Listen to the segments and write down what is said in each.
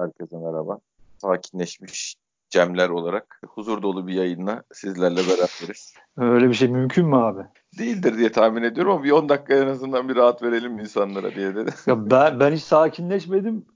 Herkese merhaba. Sakinleşmiş Cemler olarak huzur dolu bir yayınla sizlerle beraberiz. Öyle bir şey mümkün mü abi? Değildir diye tahmin ediyorum ama bir 10 dakika en azından bir rahat verelim insanlara diye dedi. Ya ben, ben hiç sakinleşmedim.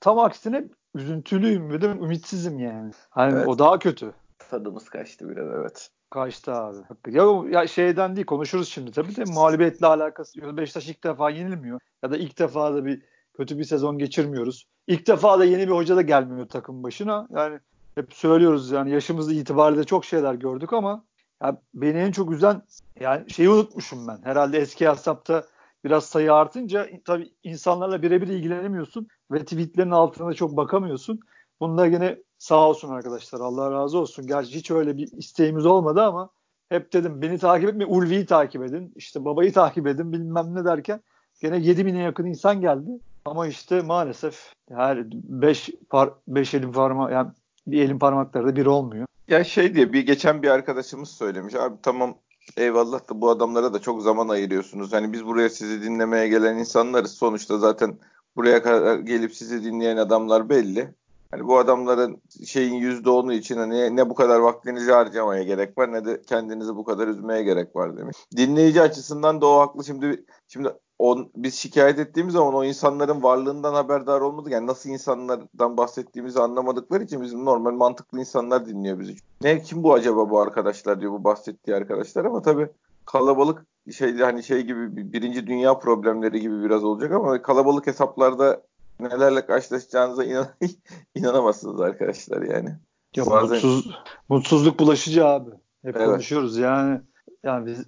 Tam aksine üzüntülüyüm ve de ümitsizim yani. Hani evet. o daha kötü. Tadımız kaçtı biraz evet. Kaçtı abi. Ya, ya şeyden değil konuşuruz şimdi tabii de mağlubiyetle alakası yok. Beşiktaş ilk defa yenilmiyor. Ya da ilk defa da bir kötü bir sezon geçirmiyoruz. İlk defa da yeni bir hoca da gelmiyor takım başına. Yani hep söylüyoruz yani yaşımız itibariyle çok şeyler gördük ama ya beni en çok üzen yani şeyi unutmuşum ben. Herhalde eski hesapta biraz sayı artınca tabii insanlarla birebir ilgilenemiyorsun ve tweetlerin altına çok bakamıyorsun. Bunda yine sağ olsun arkadaşlar Allah razı olsun. Gerçi hiç öyle bir isteğimiz olmadı ama hep dedim beni takip etmeyin Ulvi'yi takip edin işte babayı takip edin bilmem ne derken gene 7000'e yakın insan geldi. Ama işte maalesef her 5 par 5 elin parmağı yani bir elin parmakları bir olmuyor. Ya şey diye bir geçen bir arkadaşımız söylemiş. Abi tamam eyvallah da bu adamlara da çok zaman ayırıyorsunuz. Hani biz buraya sizi dinlemeye gelen insanlarız. Sonuçta zaten buraya kadar gelip sizi dinleyen adamlar belli. Hani bu adamların şeyin yüzde onu için hani ne bu kadar vaktinizi harcamaya gerek var ne de kendinizi bu kadar üzmeye gerek var demiş. Dinleyici açısından da o haklı. Şimdi şimdi on, biz şikayet ettiğimiz zaman o insanların varlığından haberdar olmadık. Yani nasıl insanlardan bahsettiğimizi anlamadıkları için bizim normal mantıklı insanlar dinliyor bizi. Ne kim bu acaba bu arkadaşlar diyor bu bahsettiği arkadaşlar ama tabii kalabalık şey hani şey gibi birinci dünya problemleri gibi biraz olacak ama kalabalık hesaplarda nelerle karşılaşacağınıza inan inanamazsınız arkadaşlar yani. Ya Bazen... mutsuz, mutsuzluk bulaşıcı abi. Hep evet. konuşuyoruz yani. Yani biz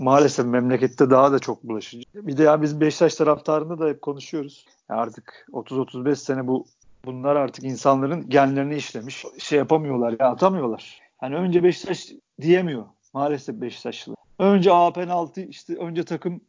maalesef memlekette daha da çok bulaşıcı. Bir de ya biz Beşiktaş taraftarında da hep konuşuyoruz. Yani artık 30-35 sene bu bunlar artık insanların genlerini işlemiş. Şey yapamıyorlar ya atamıyorlar. Hani önce Beşiktaş diyemiyor maalesef Beşiktaşlı. Önce A penaltı işte önce takım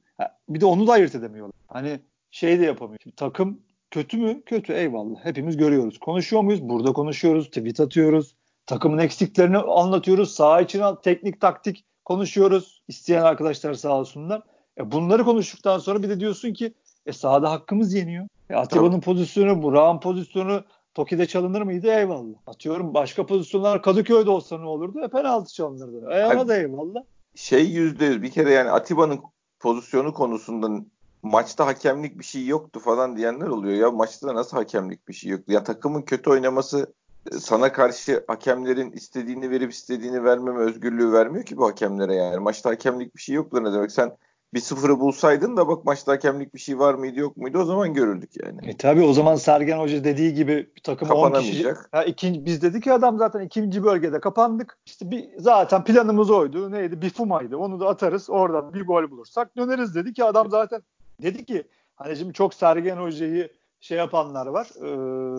bir de onu da ayırt edemiyorlar. Hani şey de yapamıyor. Şimdi takım kötü mü? Kötü eyvallah. Hepimiz görüyoruz. Konuşuyor muyuz? Burada konuşuyoruz. Tweet atıyoruz. Takımın eksiklerini anlatıyoruz. Sağ için teknik taktik konuşuyoruz. İsteyen arkadaşlar sağ olsunlar. E bunları konuştuktan sonra bir de diyorsun ki e sahada hakkımız yeniyor. E Atiba'nın pozisyonu, Burak'ın pozisyonu Toki'de çalınır mıydı? Eyvallah. Atıyorum başka pozisyonlar Kadıköy'de olsa ne olurdu? E penaltı çalınırdı. E ona da eyvallah. Şey yüzde yüz bir kere yani Atiba'nın pozisyonu konusunda maçta hakemlik bir şey yoktu falan diyenler oluyor. Ya maçta nasıl hakemlik bir şey yoktu? Ya takımın kötü oynaması sana karşı hakemlerin istediğini verip istediğini vermeme özgürlüğü vermiyor ki bu hakemlere yani. Maçta hakemlik bir şey yok ne demek? Sen bir sıfırı bulsaydın da bak maçta hakemlik bir şey var mıydı yok muydu o zaman görürdük yani. E tabi o zaman Sergen Hoca dediği gibi bir takım 10 kişi. Ha, ikinci, biz dedik ki adam zaten ikinci bölgede kapandık. İşte bir zaten planımız oydu. Neydi? Bir fumaydı. Onu da atarız. Oradan bir gol bulursak döneriz dedi ki adam zaten dedi ki hani şimdi çok Sergen Hoca'yı şey yapanlar var. E,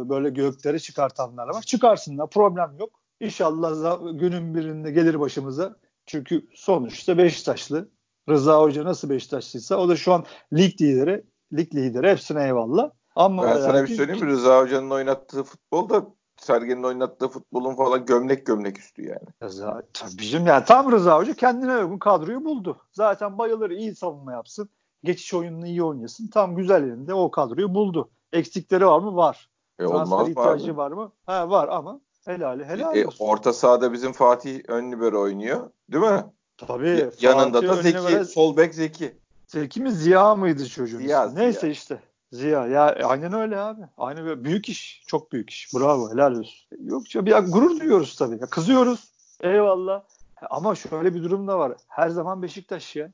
böyle gökleri çıkartanlar var. Çıkarsınlar. Problem yok. İnşallah günün birinde gelir başımıza. Çünkü sonuçta Beşiktaşlı. Rıza Hoca nasıl Beşiktaşlıysa o da şu an lig lideri. Lig lideri. Hepsine eyvallah. Ama ben sana bir söyleyeyim mi? Rıza Hoca'nın oynattığı futbol da Sergen'in oynattığı futbolun falan gömlek gömlek üstü yani. Ya zaten bizim yani tam Rıza Hoca kendine uygun kadroyu buldu. Zaten bayılır iyi savunma yapsın. Geçiş oyununu iyi oynasın. Tam güzel yerinde o kadroyu buldu. Eksikleri var mı? Var. E, Transfer ihtiyacı var mı? Ha, var ama helali helal e, Orta sahada bizim Fatih Önlüber oynuyor. Değil mi? Tabii. Yanında Fatih da Zeki. Önlüber'e... Sol bek Zeki. Zeki mi Ziya mıydı çocuğun? Ziya, Neyse Ziya. işte. Ziya. Ya aynen öyle abi. Aynı böyle büyük iş. Çok büyük iş. Bravo. Helal olsun. Yok ya bir gurur duyuyoruz tabii. Ya, kızıyoruz. Eyvallah. Ama şöyle bir durum da var. Her zaman Beşiktaş ya.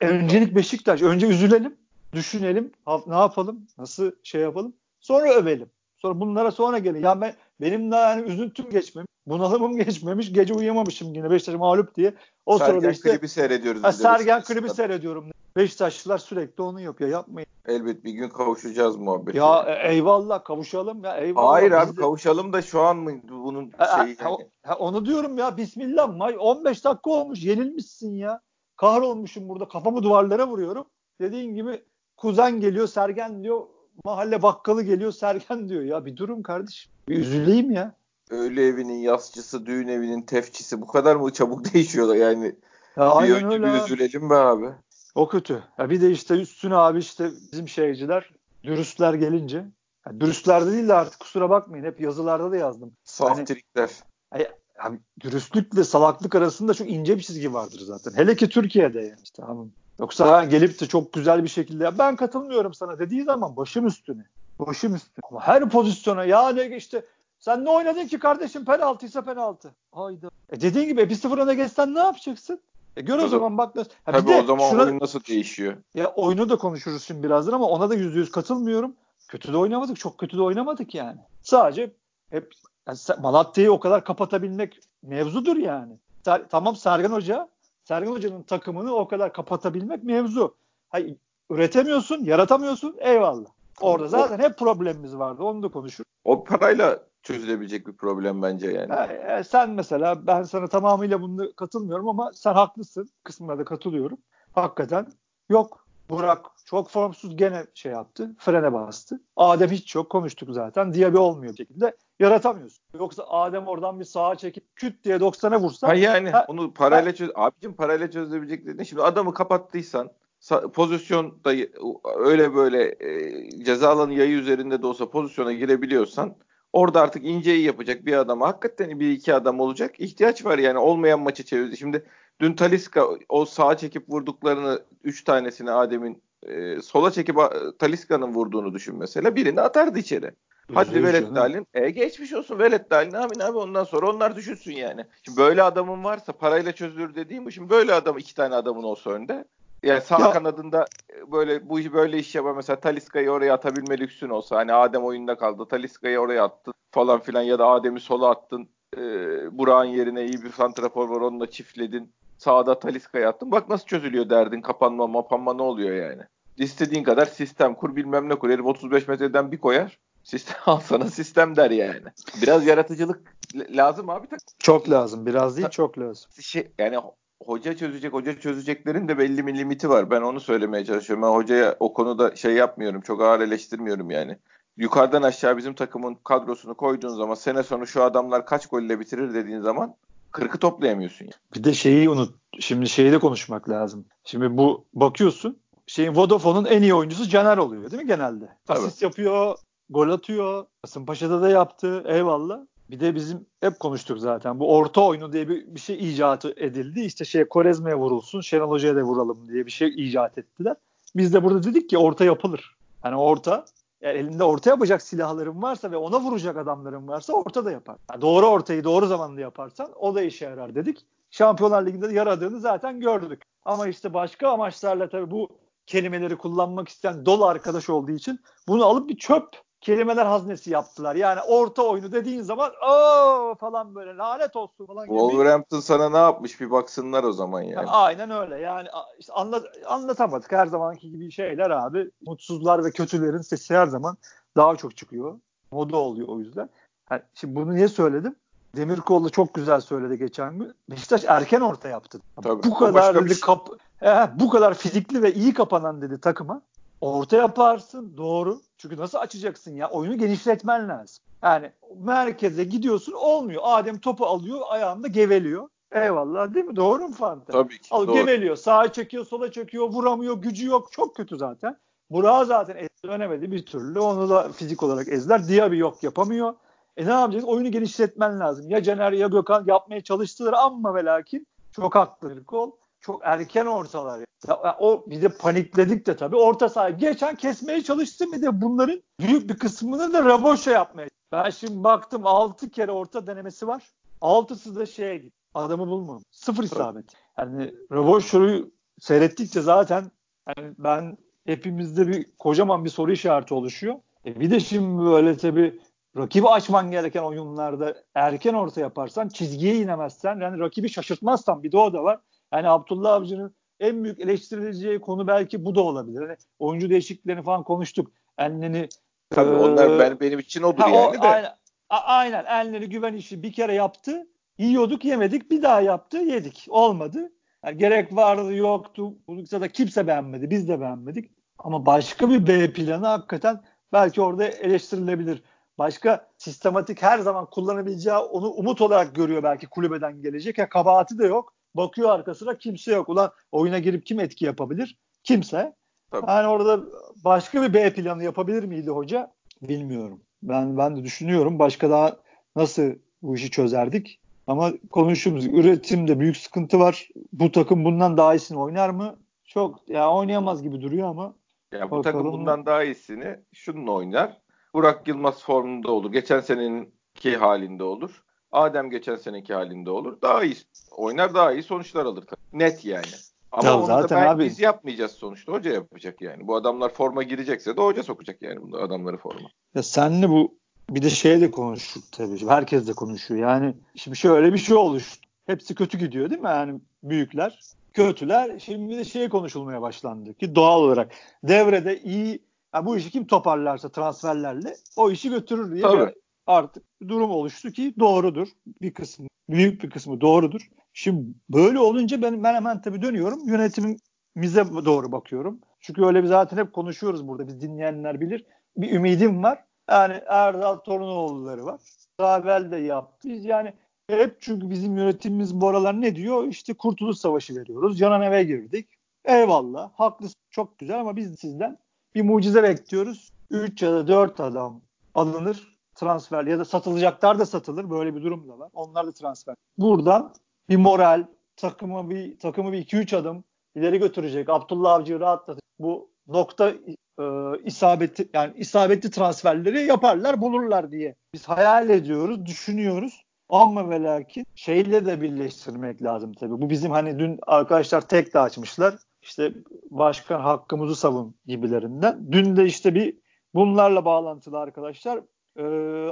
Öncelik Beşiktaş. Önce üzülelim düşünelim. Ne yapalım? Nasıl şey yapalım? Sonra övelim. Sonra bunlara sonra gelin. Ya ben benim daha yani üzüntüm geçmemiş. Bunalımım geçmemiş. Gece uyuyamamışım yine Beşiktaş mağlup diye. O Sergen sırada işte klibi seyrediyoruz. Ha, Sergen klibi seyrediyorum. Beşiktaşlılar sürekli onu yapıyor. Yapmayın. Elbet bir gün kavuşacağız muhabbet. Ya e, eyvallah kavuşalım ya eyvallah. Hayır abi de... kavuşalım da şu an mı bunun şeyi? Ha, ha, onu diyorum ya bismillah may 15 dakika olmuş yenilmişsin ya. Kahrolmuşum burada kafamı duvarlara vuruyorum. Dediğin gibi kuzen geliyor Sergen diyor mahalle bakkalı geliyor Sergen diyor. Ya bir durum kardeşim. Bir üzüleyim ya. Öğle evinin yasçısı, düğün evinin tefçisi bu kadar mı çabuk değişiyorlar yani? Ya bir önce öyle bir üzülelim be abi. O kötü. Ya bir de işte üstüne abi işte bizim şeyciler, dürüstler gelince Yani dürüstlerde değil de artık kusura bakmayın. Hep yazılarda da yazdım. Saftirikler. Hani, yani, dürüstlükle salaklık arasında çok ince bir çizgi vardır zaten. Hele ki Türkiye'de yani. İşte, tamam. Yoksa gelip de çok güzel bir şekilde ben katılmıyorum sana dediği zaman başım üstüne. Başım üstüne. Ama her pozisyona ya ne işte sen ne oynadın ki kardeşim penaltıysa penaltı. Hayda. E dediğin gibi 1-0 öne geçsen ne yapacaksın? E gör o, o zaman bak nasıl. Ha tabii o zaman şuna, oyun nasıl değişiyor? Ya oyunu da konuşuruz şimdi birazdan ama ona da yüzde yüz katılmıyorum. Kötü de oynamadık. Çok kötü de oynamadık yani. Sadece hep yani Malatya'yı o kadar kapatabilmek mevzudur yani. Tamam Sergen Hoca Sergen Hoca'nın takımını o kadar kapatabilmek mevzu. Hayır, üretemiyorsun, yaratamıyorsun. Eyvallah. Orada zaten hep problemimiz vardı. Onu da konuşur. O parayla çözülebilecek bir problem bence yani. yani. Sen mesela ben sana tamamıyla bunu katılmıyorum ama sen haklısın. Kısmına da katılıyorum. Hakikaten yok. Burak çok formsuz gene şey yaptı. Frene bastı. Adem hiç yok. Konuştuk zaten. Diaby olmuyor şekilde. Yaratamıyorsun. Yoksa Adem oradan bir sağa çekip küt diye 90'a vursa. Ha yani ha, onu parayla çöz. Abicim parayla çözülebilecek dedin. Şimdi adamı kapattıysan pozisyonda öyle böyle e, ceza alanı yayı üzerinde de olsa pozisyona girebiliyorsan orada artık inceyi yapacak bir adam hakikaten bir iki adam olacak. ihtiyaç var yani olmayan maçı çevirdi. Şimdi dün Taliska o sağa çekip vurduklarını üç tanesini Adem'in e, sola çekip Taliska'nın vurduğunu düşün mesela. Birini atardı içeri. Hadi Velet Dalin. E geçmiş olsun Velet Dalin. Amin abi ondan sonra onlar düşünsün yani. Şimdi böyle adamın varsa parayla çözülür dediğim bu. Şimdi böyle adam iki tane adamın olsa önde. Yani sağ ya. kanadında e, böyle bu böyle iş yapar mesela Taliska'yı oraya atabilme lüksün olsa hani Adem oyunda kaldı Taliska'yı oraya attın falan filan ya da Adem'i sola attın e, Burak'ın yerine iyi bir santrafor var onunla çiftledin sağda Taliska'yı attın bak nasıl çözülüyor derdin kapanma mapanma ne oluyor yani istediğin kadar sistem kur bilmem ne kur herif 35 metreden bir koyar sistem al sana sistem der yani biraz yaratıcılık lazım abi çok lazım biraz değil çok lazım şey, yani hoca çözecek, hoca çözeceklerin de belli bir limiti var. Ben onu söylemeye çalışıyorum. Ben hocaya o konuda şey yapmıyorum. Çok ağır eleştirmiyorum yani. Yukarıdan aşağı bizim takımın kadrosunu koyduğun zaman sene sonu şu adamlar kaç golle bitirir dediğin zaman kırkı toplayamıyorsun. Yani. Bir de şeyi unut. Şimdi şeyi de konuşmak lazım. Şimdi bu bakıyorsun şeyin Vodafone'un en iyi oyuncusu Caner oluyor değil mi genelde? Tabii. Asist yapıyor, gol atıyor. Kasımpaşa'da da yaptı. Eyvallah. Bir de bizim hep konuştuk zaten. Bu orta oyunu diye bir, bir şey icat edildi. İşte şey Korezme'ye vurulsun, Şenol Hoca'ya da vuralım diye bir şey icat ettiler. Biz de burada dedik ki orta yapılır. Hani orta yani elinde orta yapacak silahların varsa ve ona vuracak adamların varsa orta da yapar. Yani doğru ortayı doğru zamanda yaparsan o da işe yarar dedik. Şampiyonlar Ligi'nde yaradığını zaten gördük. Ama işte başka amaçlarla tabii bu kelimeleri kullanmak isteyen dolu arkadaş olduğu için bunu alıp bir çöp kelimeler haznesi yaptılar. Yani orta oyunu dediğin zaman o falan böyle lanet olsun falan gibi. Wolverhampton sana ne yapmış bir baksınlar o zaman yani. yani aynen öyle. Yani işte anlat, anlatamadık her zamanki gibi şeyler abi. Mutsuzlar ve kötülerin sesi her zaman daha çok çıkıyor. Moda oluyor o yüzden. Yani şimdi bunu niye söyledim? Demirkol'da çok güzel söyledi geçen gün. Beşiktaş erken orta yaptı. Tabii, bu kadar dedi, şey. kap, he, bu kadar fizikli ve iyi kapanan dedi takıma Orta yaparsın doğru. Çünkü nasıl açacaksın ya? Oyunu genişletmen lazım. Yani merkeze gidiyorsun olmuyor. Adem topu alıyor ayağında geveliyor. Eyvallah değil mi? Doğru mu Fante? Tabii ki. Al, doğru. Geveliyor. Sağa çekiyor, sola çekiyor, vuramıyor, gücü yok. Çok kötü zaten. Burak'ı zaten dönemedi bir türlü. Onu da fizik olarak ezler. Diaby yok yapamıyor. E ne yapacağız? Oyunu genişletmen lazım. Ya Caner ya Gökhan yapmaya çalıştılar ama ve lakin çok haklı kol çok erken ortalar. Ya, o bir de panikledik de tabii. Orta saha geçen kesmeye çalıştım bir de bunların büyük bir kısmını da Raboş'a yapmaya. Ben şimdi baktım 6 kere orta denemesi var. 6'sı da şeye gitti. Adamı bulmadım. Sıfır isabet. Yani Raboş'u seyrettikçe zaten yani ben hepimizde bir kocaman bir soru işareti oluşuyor. E bir de şimdi böyle tabii rakibi açman gereken oyunlarda erken orta yaparsan çizgiye inemezsen yani rakibi şaşırtmazsan bir de o da var. Yani Abdullah Avcı'nın en büyük eleştirileceği konu belki bu da olabilir. Hani oyuncu değişikliklerini falan konuştuk. Enleni Tabii e, onlar ben, benim için odur ha, yani o, de. Aynen, aynen Enleni güven işi bir kere yaptı. Yiyorduk yemedik bir daha yaptı yedik. Olmadı. Yani gerek vardı yoktu. Bunu da kimse beğenmedi. Biz de beğenmedik. Ama başka bir B planı hakikaten belki orada eleştirilebilir. Başka sistematik her zaman kullanabileceği onu umut olarak görüyor belki kulübeden gelecek. Ya kabahati de yok. Bakıyor arkasına kimse yok. Ulan oyuna girip kim etki yapabilir? Kimse. Tabii. Yani orada başka bir B planı yapabilir miydi hoca? Bilmiyorum. Ben ben de düşünüyorum. Başka daha nasıl bu işi çözerdik? Ama konuştuğumuz üretimde büyük sıkıntı var. Bu takım bundan daha iyisini oynar mı? Çok ya oynayamaz gibi duruyor ama. Ya bu takım bundan daha iyisini şununla oynar. Burak Yılmaz formunda olur. Geçen seneninki halinde olur. Adem geçen seneki halinde olur. Daha iyi oynar, daha iyi sonuçlar alır. Net yani. Ama ya onu zaten da abi, biz yapmayacağız sonuçta. Hoca yapacak yani. Bu adamlar forma girecekse de hoca sokacak yani bu adamları forma. Ya senle bu bir de şey de konuştuk tabii. Herkes de konuşuyor. Yani şimdi şöyle bir şey oluştu. Hepsi kötü gidiyor değil mi? Yani büyükler kötüler. Şimdi bir de şey konuşulmaya başlandı ki doğal olarak devrede iyi yani bu işi kim toparlarsa transferlerle o işi götürür diye Tabii. Artık durum oluştu ki doğrudur. Bir kısmı büyük bir kısmı doğrudur. Şimdi böyle olunca ben, ben hemen tabii dönüyorum. Yönetimimize doğru bakıyorum. Çünkü öyle bir zaten hep konuşuyoruz burada. Biz dinleyenler bilir. Bir ümidim var. Yani Erdal Torunoğulları var. Daha de yaptı. Biz yani hep çünkü bizim yönetimimiz bu aralar ne diyor? İşte Kurtuluş Savaşı veriyoruz. Canan eve girdik. Eyvallah. Haklısın. Çok güzel ama biz sizden bir mucize bekliyoruz. 3 ya da 4 adam alınır transfer ya da satılacaklar da satılır. Böyle bir durum da var. Onlar da transfer. Buradan bir moral, takımı bir takımı bir 2-3 adım ileri götürecek. Abdullah Avcı'yı rahatlatacak. Bu nokta e, isabeti yani isabetli transferleri yaparlar, bulurlar diye. Biz hayal ediyoruz, düşünüyoruz. Ama ve lakin şeyle de birleştirmek lazım tabii. Bu bizim hani dün arkadaşlar tek de açmışlar. İşte başkan hakkımızı savun gibilerinden. Dün de işte bir bunlarla bağlantılı arkadaşlar e,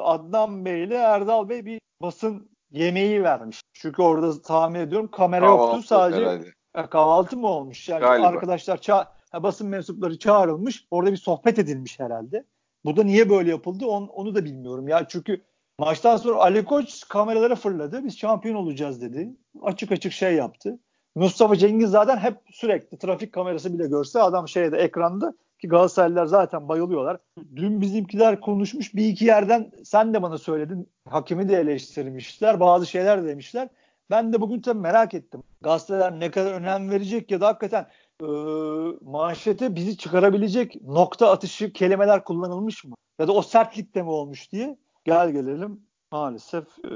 Adnan Bey ile Erdal Bey bir basın yemeği vermiş. Çünkü orada tahmin ediyorum kamera kahvaltı yoktu sadece herhalde. E, kahvaltı mı olmuş? Yani Galiba. arkadaşlar ça basın mensupları çağrılmış. Orada bir sohbet edilmiş herhalde. Bu da niye böyle yapıldı onu, onu da bilmiyorum. Ya çünkü maçtan sonra Ali Koç kameralara fırladı. Biz şampiyon olacağız dedi. Açık açık şey yaptı. Mustafa Cengiz zaten hep sürekli trafik kamerası bile görse adam şeyde ekranda ki Galatasaraylılar zaten bayılıyorlar. Dün bizimkiler konuşmuş bir iki yerden sen de bana söyledin. Hakimi de eleştirmişler. Bazı şeyler de demişler. Ben de bugün tabii merak ettim. Gazeteler ne kadar önem verecek ya da hakikaten e, manşete bizi çıkarabilecek nokta atışı kelimeler kullanılmış mı? Ya da o sertlikte mi olmuş diye gel gelelim maalesef e,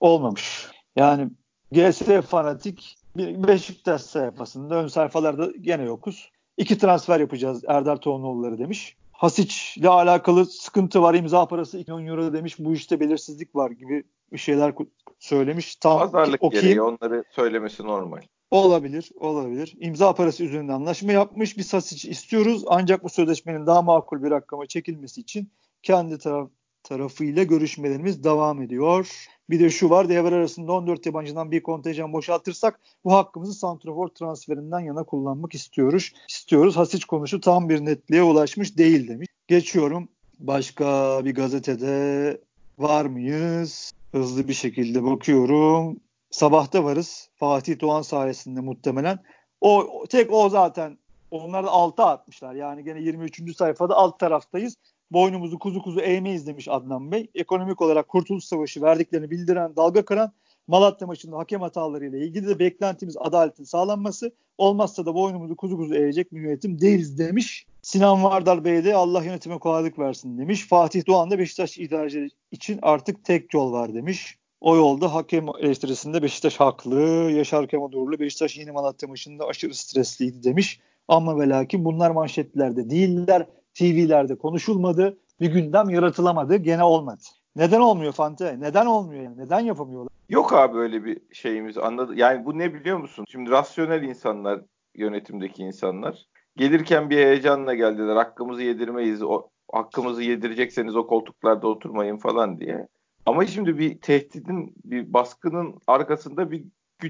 olmamış. Yani GS fanatik Beşiktaş sayfasında ön sayfalarda gene yokuz. İki transfer yapacağız Erdar Toğunoğulları demiş. Hasic ile alakalı sıkıntı var. imza parası 2 milyon euro demiş. Bu işte belirsizlik var gibi bir şeyler söylemiş. Tam Pazarlık okuyayım. gereği onları söylemesi normal. Olabilir, olabilir. İmza parası üzerinde anlaşma yapmış. Biz Hasic istiyoruz. Ancak bu sözleşmenin daha makul bir rakama çekilmesi için kendi taraf, tarafıyla görüşmelerimiz devam ediyor. Bir de şu var devre arasında 14 yabancıdan bir kontenjan boşaltırsak bu hakkımızı Santrafor transferinden yana kullanmak istiyoruz. İstiyoruz. Hasic konusu tam bir netliğe ulaşmış değil demiş. Geçiyorum. Başka bir gazetede var mıyız? Hızlı bir şekilde bakıyorum. Sabahta varız. Fatih Doğan sayesinde muhtemelen. O tek o zaten onlar da alta atmışlar. Yani gene 23. sayfada alt taraftayız boynumuzu kuzu kuzu eğmeyiz demiş Adnan Bey. Ekonomik olarak Kurtuluş Savaşı verdiklerini bildiren dalga kıran Malatya maçında hakem hatalarıyla ilgili de beklentimiz adaletin sağlanması. Olmazsa da boynumuzu kuzu kuzu eğecek bir yönetim değiliz demiş. Sinan Vardar Bey de Allah yönetime kolaylık versin demiş. Fatih Doğan da Beşiktaş idareci için artık tek yol var demiş. O yolda hakem eleştirisinde Beşiktaş haklı. Yaşar Kemal Beşiktaş yeni Malatya maçında aşırı stresliydi demiş. Ama ve lakin bunlar manşetlerde değiller. TV'lerde konuşulmadı. Bir gündem yaratılamadı. Gene olmadı. Neden olmuyor Fante? Neden olmuyor yani? Neden yapamıyorlar? Yok abi öyle bir şeyimiz anladı. Yani bu ne biliyor musun? Şimdi rasyonel insanlar yönetimdeki insanlar gelirken bir heyecanla geldiler. Hakkımızı yedirmeyiz. O hakkımızı yedirecekseniz o koltuklarda oturmayın falan diye. Ama şimdi bir tehdidin, bir baskının arkasında bir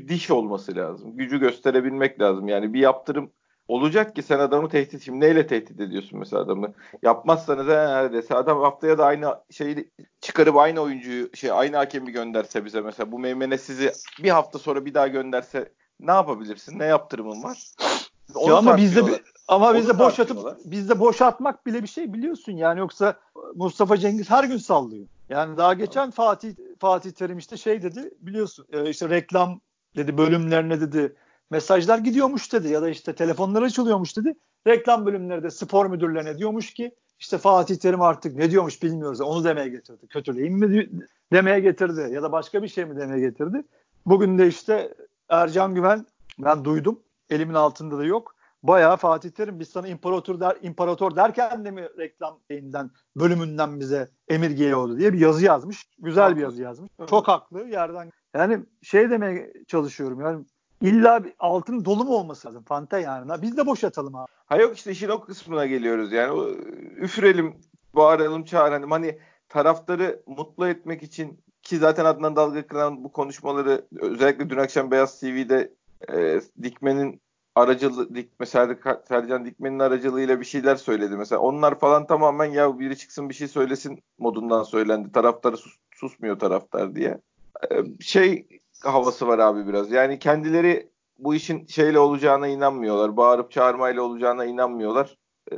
diş olması lazım. Gücü gösterebilmek lazım. Yani bir yaptırım olacak ki sen adamı tehdit şimdi neyle tehdit ediyorsun mesela adamı? Yapmazsanız neredeyse adam haftaya da aynı şeyi çıkarıp aynı oyuncuyu şey aynı hakemi gönderse bize mesela. Bu meymene sizi bir hafta sonra bir daha gönderse ne yapabilirsin? Ne yaptırımın var? Ya ama bizde ama bizde boş atıp bizde boş atmak bile bir şey biliyorsun. Yani yoksa Mustafa Cengiz her gün sallıyor. Yani daha geçen Fatih Fatih Terim işte şey dedi biliyorsun e, işte reklam dedi bölümlerine dedi mesajlar gidiyormuş dedi ya da işte telefonlar açılıyormuş dedi. Reklam bölümleri de spor müdürlerine diyormuş ki İşte Fatih Terim artık ne diyormuş bilmiyoruz. Onu demeye getirdi. Kötüleyim mi demeye getirdi ya da başka bir şey mi demeye getirdi. Bugün de işte Ercan Güven ben duydum. Elimin altında da yok. Bayağı Fatih Terim biz sana imparator der imparator derken de mi reklam şeyinden bölümünden bize emir geliyordu diye bir yazı yazmış. Güzel haklı. bir yazı yazmış. Evet. Çok haklı yerden. Yani şey demeye çalışıyorum yani illa bir altın dolu mu olması lazım Fante yani. Biz de boşatalım abi. Ha yok işte işin o kısmına geliyoruz yani. O, üfürelim, bağıralım, çağıralım. Hani taraftarı mutlu etmek için ki zaten Adnan Dalga kıran bu konuşmaları özellikle dün akşam Beyaz TV'de e, Dikmen'in aracılığı dik mesela Sercan Dikmen'in aracılığıyla bir şeyler söyledi mesela. Onlar falan tamamen ya biri çıksın bir şey söylesin modundan söylendi. Taraftarı sus, susmuyor taraftar diye. Ee, şey havası var abi biraz. Yani kendileri bu işin şeyle olacağına inanmıyorlar. Bağırıp çağırmayla olacağına inanmıyorlar. Ee,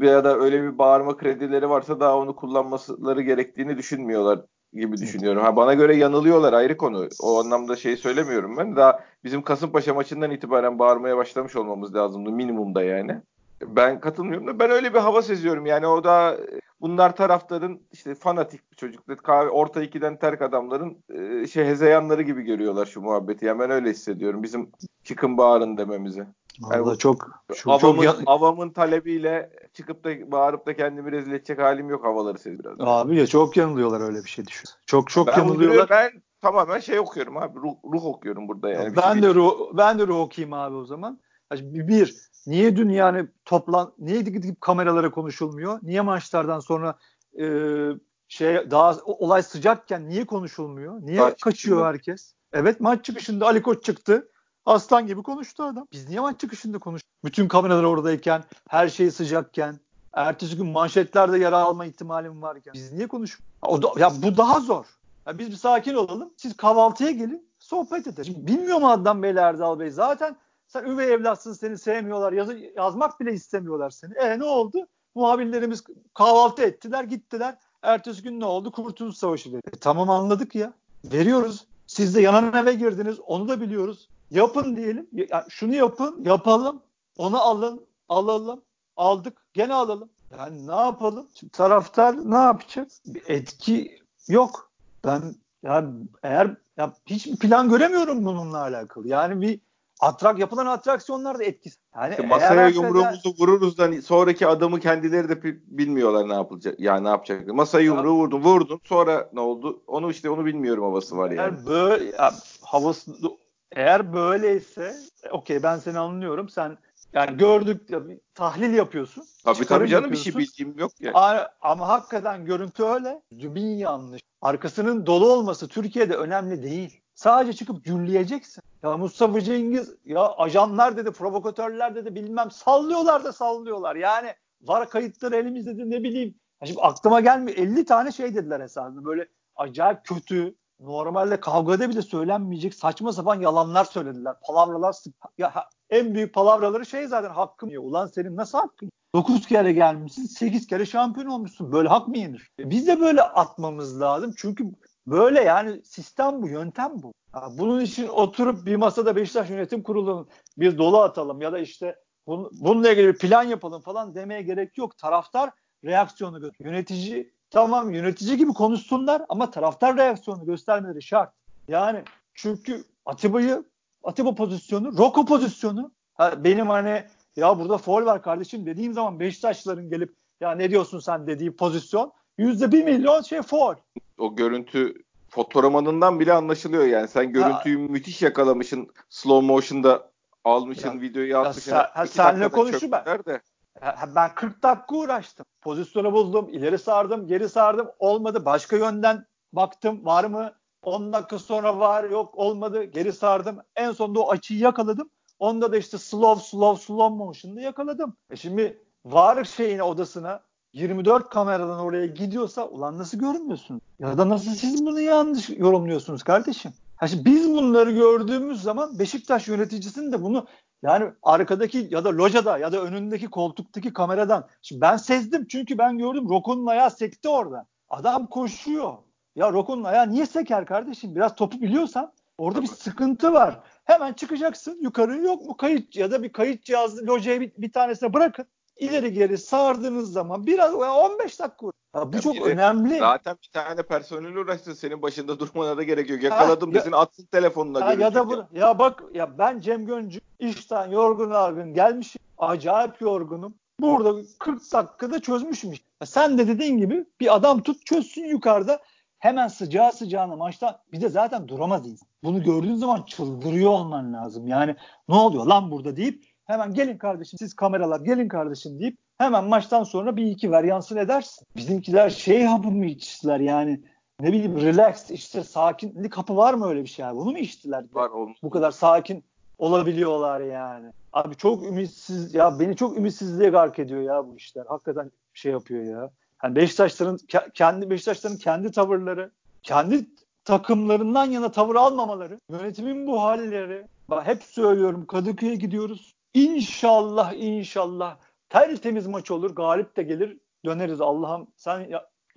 ya da öyle bir bağırma kredileri varsa daha onu kullanmaları gerektiğini düşünmüyorlar gibi düşünüyorum. Ha bana göre yanılıyorlar ayrı konu. O anlamda şey söylemiyorum ben. Daha bizim Kasımpaşa maçından itibaren bağırmaya başlamış olmamız lazımdı minimumda yani. Ben katılmıyorum da ben öyle bir hava seziyorum. Yani o da bunlar taraftarın işte fanatik bir çocuklar, kahve orta ikiden terk adamların e, şey hezeyanları gibi görüyorlar şu muhabbeti. Yani ben öyle hissediyorum. Bizim çıkın bağırın dememizi. Yani bu, çok, çok avamın, çok avamın talebiyle çıkıp da bağırıp da kendimi rezil edecek halim yok havaları siz biraz. Abi ya çok yanılıyorlar öyle bir şey düşün. Çok çok ben yanılıyorlar. Ben tamamen şey okuyorum abi ruh, ruh okuyorum burada yani. Ben şey de ruh, ben de ruh okuyayım abi o zaman. Bir, niye dün yani toplan niye gidip kameralara konuşulmuyor? Niye maçlardan sonra e, şey daha olay sıcakken niye konuşulmuyor? Niye maç kaçıyor çıkıyor. herkes? Evet maç çıkışında Ali Koç çıktı. Aslan gibi konuştu adam. Biz niye maç çıkışında konuştuk? Bütün kameralar oradayken, her şey sıcakken, ertesi gün manşetlerde yer alma ihtimalim varken. Biz niye konuşuyoruz? O da, ya bu daha zor. Ya biz bir sakin olalım. Siz kahvaltıya gelin, sohbet edelim. Bilmiyor mu Adnan Bey'le Erdal Bey? Zaten sen üvey evlatsın seni sevmiyorlar. Yazı, yazmak bile istemiyorlar seni. E ne oldu? Muhabirlerimiz kahvaltı ettiler, gittiler. Ertesi gün ne oldu? Kurtuluş Savaşı dedi. E, tamam anladık ya. Veriyoruz. Siz de yanan eve girdiniz. Onu da biliyoruz. Yapın diyelim. Ya, şunu yapın, yapalım. Onu alın, alalım. Aldık, gene alalım. Yani ne yapalım? Şimdi taraftar ne yapacak? Bir etki yok. Ben yani eğer ya hiçbir plan göremiyorum bununla alakalı. Yani bir atrak yapılan atraksiyonlar da etkisi. Yani işte masaya yumruğumuzu vururuz da sonraki adamı kendileri de bilmiyorlar ne yapılacak. Yani ne yapacak. Masaya yumruğu vurdun, vurdun. Sonra ne oldu? Onu işte onu bilmiyorum havası var yani. yani böyle ya, havası eğer böyleyse okey ben seni anlıyorum. Sen yani gördük tahlil yapıyorsun. Tabii tabii canım bir şey bildiğim yok ya. Yani. Ama hakikaten görüntü öyle. Zübin yanlış. Arkasının dolu olması Türkiye'de önemli değil. Sadece çıkıp cülleyeceksin. Ya Mustafa Cengiz ya ajanlar dedi, provokatörler dedi bilmem sallıyorlar da sallıyorlar. Yani var kayıtları elimizde de ne bileyim. Ya şimdi aklıma gelmiyor. 50 tane şey dediler esasında. Böyle acayip kötü, normalde kavgada bile söylenmeyecek saçma sapan yalanlar söylediler. Palavralar ya en büyük palavraları şey zaten hakkım ya. Ulan senin nasıl hakkın? 9 kere gelmişsin, 8 kere şampiyon olmuşsun. Böyle hak mı yenir? E biz de böyle atmamız lazım. Çünkü böyle yani sistem bu, yöntem bu. Bunun için oturup bir masada Beşiktaş Yönetim Kurulu'nun bir dolu atalım ya da işte bununla ilgili bir plan yapalım falan demeye gerek yok. Taraftar reaksiyonu gösteriyor. Yönetici tamam yönetici gibi konuşsunlar ama taraftar reaksiyonu göstermeleri şart. Yani çünkü Atiba'yı Atiba pozisyonu, Roko pozisyonu ha, benim hani ya burada foul var kardeşim dediğim zaman Beşiktaşların gelip ya ne diyorsun sen dediği pozisyon yüzde bir milyon şey foul. O görüntü fotoğramanından bile anlaşılıyor yani. Sen görüntüyü ha, müthiş yakalamışsın. Slow motion'da almışsın ya, videoyu atmışsın. Ya, sen, senle konuşu ben. De ben 40 dakika uğraştım. Pozisyonu buldum, ileri sardım, geri sardım. Olmadı. Başka yönden baktım var mı? 10 dakika sonra var yok olmadı. Geri sardım. En sonunda o açıyı yakaladım. Onda da işte slow slow slow motion'da yakaladım. E şimdi var şeyin odasına 24 kameradan oraya gidiyorsa ulan nasıl görmüyorsun? Ya da nasıl siz bunu yanlış yorumluyorsunuz kardeşim? Ha şimdi biz bunları gördüğümüz zaman Beşiktaş yöneticisinin de bunu yani arkadaki ya da locada ya da önündeki koltuktaki kameradan. Şimdi ben sezdim çünkü ben gördüm Rokon'un ayağı sekti orada. Adam koşuyor. Ya Rokon'un ayağı niye seker kardeşim? Biraz topu biliyorsan orada bir sıkıntı var. Hemen çıkacaksın yukarı yok mu kayıt ya da bir kayıt cihazı locaya bir, bir tanesine bırakın. İleri geri sardığınız zaman biraz 15 dakika ya bu ya çok biri, önemli. Zaten bir tane personel uğraştı. Senin başında durmana da gerek yok. Yakaladım desin atsın telefonuna. Ha, ya da bu, ya bak ya ben Cem Göncü işten yorgun argın gelmişim. Acayip yorgunum. Burada 40 dakikada çözmüşüm. Ya sen de dediğin gibi bir adam tut çözsün yukarıda. Hemen sıcağı sıcağına maçta bir de zaten duramaz insan. Bunu gördüğün zaman çıldırıyor olman lazım. Yani ne oluyor lan burada deyip hemen gelin kardeşim siz kameralar gelin kardeşim deyip hemen maçtan sonra bir iki varyansın edersin. Bizimkiler şey hapı mı içtiler yani ne bileyim relax işte sakinlik hapı var mı öyle bir şey abi? Bunu mu içtiler? Var olmuş. Bu kadar sakin olabiliyorlar yani. Abi çok ümitsiz ya beni çok ümitsizliğe gark ediyor ya bu işler. Hakikaten şey yapıyor ya. Yani Beşiktaşların kendi Beşiktaşların kendi tavırları, kendi takımlarından yana tavır almamaları, yönetimin bu halleri. Bak hep söylüyorum Kadıköy'e gidiyoruz. İnşallah inşallah tertemiz maç olur. Galip de gelir. Döneriz Allah'ım sen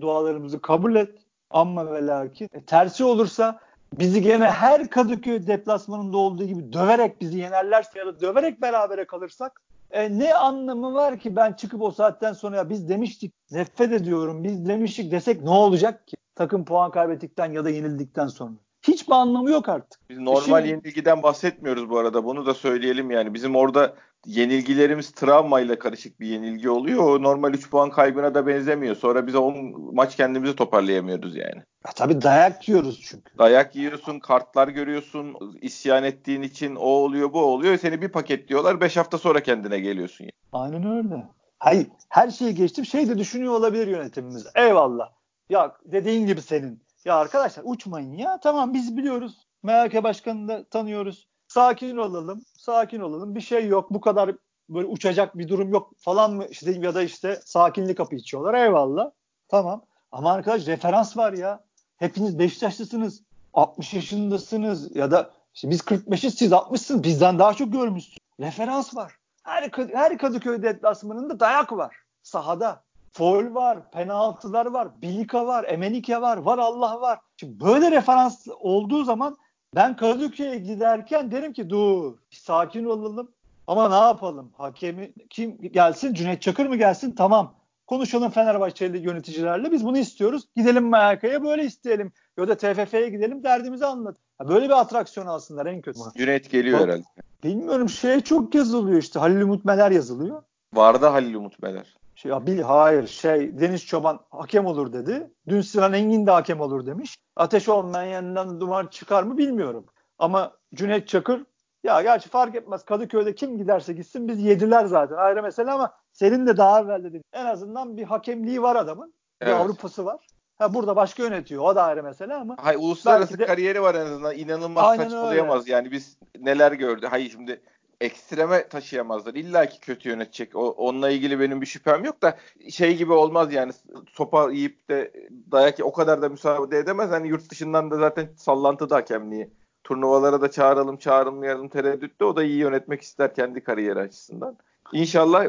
dualarımızı kabul et. Amma ve lakin. E, tersi olursa bizi gene her Kadıköy deplasmanında olduğu gibi döverek bizi yenerlerse ya da döverek berabere kalırsak e, ne anlamı var ki ben çıkıp o saatten sonra ya biz demiştik nefret ediyorum biz demiştik desek ne olacak ki? Takım puan kaybettikten ya da yenildikten sonra. Hiçbir anlamı yok artık. Biz normal Şimdi, yenilgiden bahsetmiyoruz bu arada. Bunu da söyleyelim yani. Bizim orada yenilgilerimiz travmayla karışık bir yenilgi oluyor. O normal 3 puan kaybına da benzemiyor. Sonra biz o maç kendimizi toparlayamıyoruz yani. Ya tabii dayak yiyoruz çünkü. Dayak yiyorsun, kartlar görüyorsun, isyan ettiğin için o oluyor, bu oluyor. Seni bir paket diyorlar, 5 hafta sonra kendine geliyorsun. Yani. Aynen öyle. Hayır, her şeyi geçtim. Şey de düşünüyor olabilir yönetimimiz. Eyvallah. Ya dediğin gibi senin. Ya arkadaşlar uçmayın ya. Tamam biz biliyoruz. MHK Başkanı'nı da tanıyoruz. Sakin olalım. Sakin olalım. Bir şey yok. Bu kadar böyle uçacak bir durum yok falan mı işte ya da işte sakinlik kapı içiyorlar. Eyvallah. Tamam. Ama arkadaş referans var ya. Hepiniz Beşiktaşlısınız. 60 yaşındasınız ya da işte biz 45'iz siz 60'sınız. Bizden daha çok görmüşsünüz. Referans var. Her, her Kadıköy deplasmanında dayak var. Sahada. Foul var, penaltılar var, Bilika var, Emenike var, var Allah var. Şimdi böyle referans olduğu zaman ben Kadıköy'e giderken derim ki dur sakin olalım ama ne yapalım? Hakemi kim gelsin? Cüneyt Çakır mı gelsin? Tamam. Konuşalım Fenerbahçeli yöneticilerle. Biz bunu istiyoruz. Gidelim MHK'ya böyle isteyelim. Ya da TFF'ye gidelim derdimizi anlat. Böyle bir atraksiyon alsınlar en kötü. Cüneyt geliyor Bak, herhalde. Bilmiyorum şey çok yazılıyor işte. Halil Umut Meler yazılıyor. Vardı Halil Umut Meler. Ya bil, hayır şey Deniz Çoban hakem olur dedi. Dün Sinan Engin de hakem olur demiş. Ateş olmayan yanından duman çıkar mı bilmiyorum. Ama Cüneyt Çakır ya gerçi fark etmez Kadıköy'de kim giderse gitsin biz yediler zaten ayrı mesele ama senin de daha evvel dedin. En azından bir hakemliği var adamın. Evet. Bir Avrupa'sı var. Ha burada başka yönetiyor. O da ayrı mesele ama. Hayır uluslararası de... kariyeri var en azından. İnanılmaz saçmalayamaz. Öyle. Yani biz neler gördü. Hayır şimdi ekstreme taşıyamazlar. İlla ki kötü yönetecek. O, onunla ilgili benim bir şüphem yok da şey gibi olmaz yani sopa yiyip de dayak o kadar da müsaade edemez. Hani yurt dışından da zaten sallantıda hakemliği. Turnuvalara da çağıralım çağırılmayalım tereddütte. O da iyi yönetmek ister kendi kariyeri açısından. İnşallah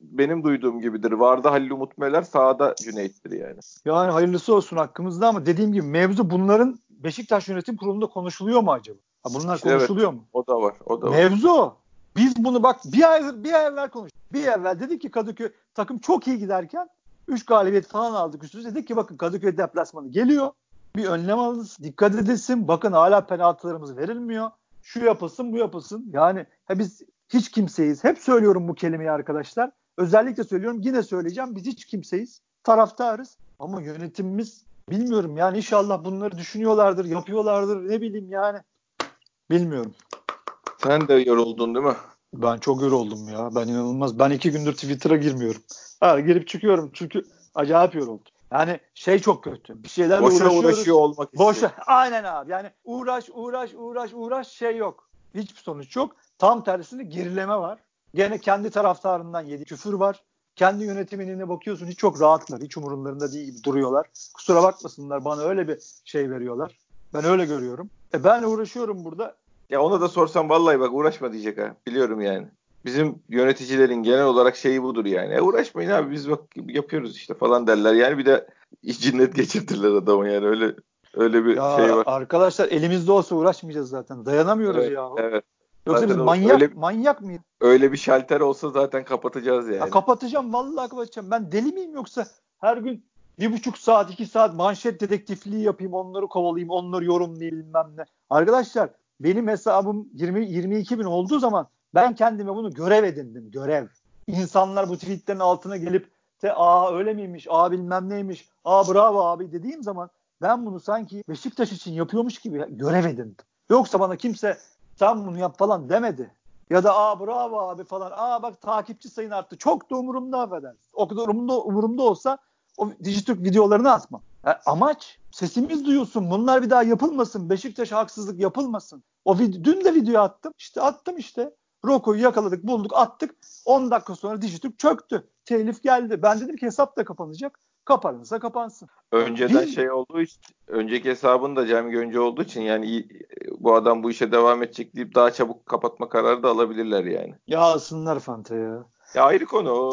benim duyduğum gibidir. Vardı Halil Umut Meler sahada Cüneyt'tir yani. Yani hayırlısı olsun hakkımızda ama dediğim gibi mevzu bunların Beşiktaş Yönetim Kurulu'nda konuşuluyor mu acaba? Ha bunlar konuşuluyor evet, mu? O da var. O da Mevzu o. Biz bunu bak bir ay bir ay evvel konuştuk. Bir ay evvel dedik ki Kadıköy takım çok iyi giderken 3 galibiyet falan aldık üst üste. Dedik ki bakın Kadıköy deplasmanı geliyor. Bir önlem alınız. Dikkat edilsin. Bakın hala penaltılarımız verilmiyor. Şu yapılsın bu yapılsın. Yani he biz hiç kimseyiz. Hep söylüyorum bu kelimeyi arkadaşlar. Özellikle söylüyorum yine söyleyeceğim. Biz hiç kimseyiz. Taraftarız. Ama yönetimimiz bilmiyorum yani inşallah bunları düşünüyorlardır, yapıyorlardır. Ne bileyim yani. Bilmiyorum. Sen de yoruldun değil mi? Ben çok yoruldum ya. Ben inanılmaz. Ben iki gündür Twitter'a girmiyorum. Ha, girip çıkıyorum çünkü acayip yoruldum. Yani şey çok kötü. Bir şeylerle Boşa uğraşıyor olmak istiyor. Boşa. Aynen abi. Yani uğraş uğraş uğraş uğraş şey yok. Hiçbir sonuç yok. Tam tersinde gerileme var. Gene kendi taraftarından yedi küfür var. Kendi yönetimine bakıyorsun hiç çok rahatlar. Hiç umurumlarında değil gibi duruyorlar. Kusura bakmasınlar bana öyle bir şey veriyorlar. Ben öyle görüyorum. E ben uğraşıyorum burada. Ya ona da sorsam vallahi bak uğraşma diyecek ha. Biliyorum yani. Bizim yöneticilerin genel olarak şeyi budur yani. E uğraşmayın abi biz bak yapıyoruz işte falan derler. Yani bir de cinnet geçirtirler adamı yani öyle öyle bir ya şey var. Arkadaşlar elimizde olsa uğraşmayacağız zaten. Dayanamıyoruz evet, ya. Evet. Yoksa biz manyak öyle, manyak mıyız? Öyle bir şalter olsa zaten kapatacağız yani. Ya kapatacağım vallahi kapatacağım. Ben deli miyim yoksa her gün bir buçuk saat iki saat manşet dedektifliği yapayım onları kovalayayım onları yorumlayayım bilmem ne. Arkadaşlar benim hesabım 20 22 bin olduğu zaman ben kendime bunu görev edindim görev. İnsanlar bu tweetlerin altına gelip de aa öyle miymiş aa bilmem neymiş aa bravo abi dediğim zaman ben bunu sanki Beşiktaş için yapıyormuş gibi görev edindim. Yoksa bana kimse sen bunu yap falan demedi. Ya da aa bravo abi falan. Aa bak takipçi sayın arttı. Çok da umurumda affedersin. O kadar umurumda, umurumda olsa o Dijitürk videolarını atmam. Yani amaç sesimiz duyulsun. Bunlar bir daha yapılmasın. Beşiktaş haksızlık yapılmasın. O dün de video attım. İşte attım işte. Roko'yu yakaladık, bulduk, attık. 10 dakika sonra Dijitürk çöktü. Telif geldi. Ben dedim ki hesap da kapanacak. Kapanırsa kapansın. Önceden Değil şey olduğu için, önceki hesabın da Cem Gönce olduğu için yani bu adam bu işe devam edecek deyip daha çabuk kapatma kararı da alabilirler yani. Ya alsınlar Fanta ya. Ya ayrı konu o,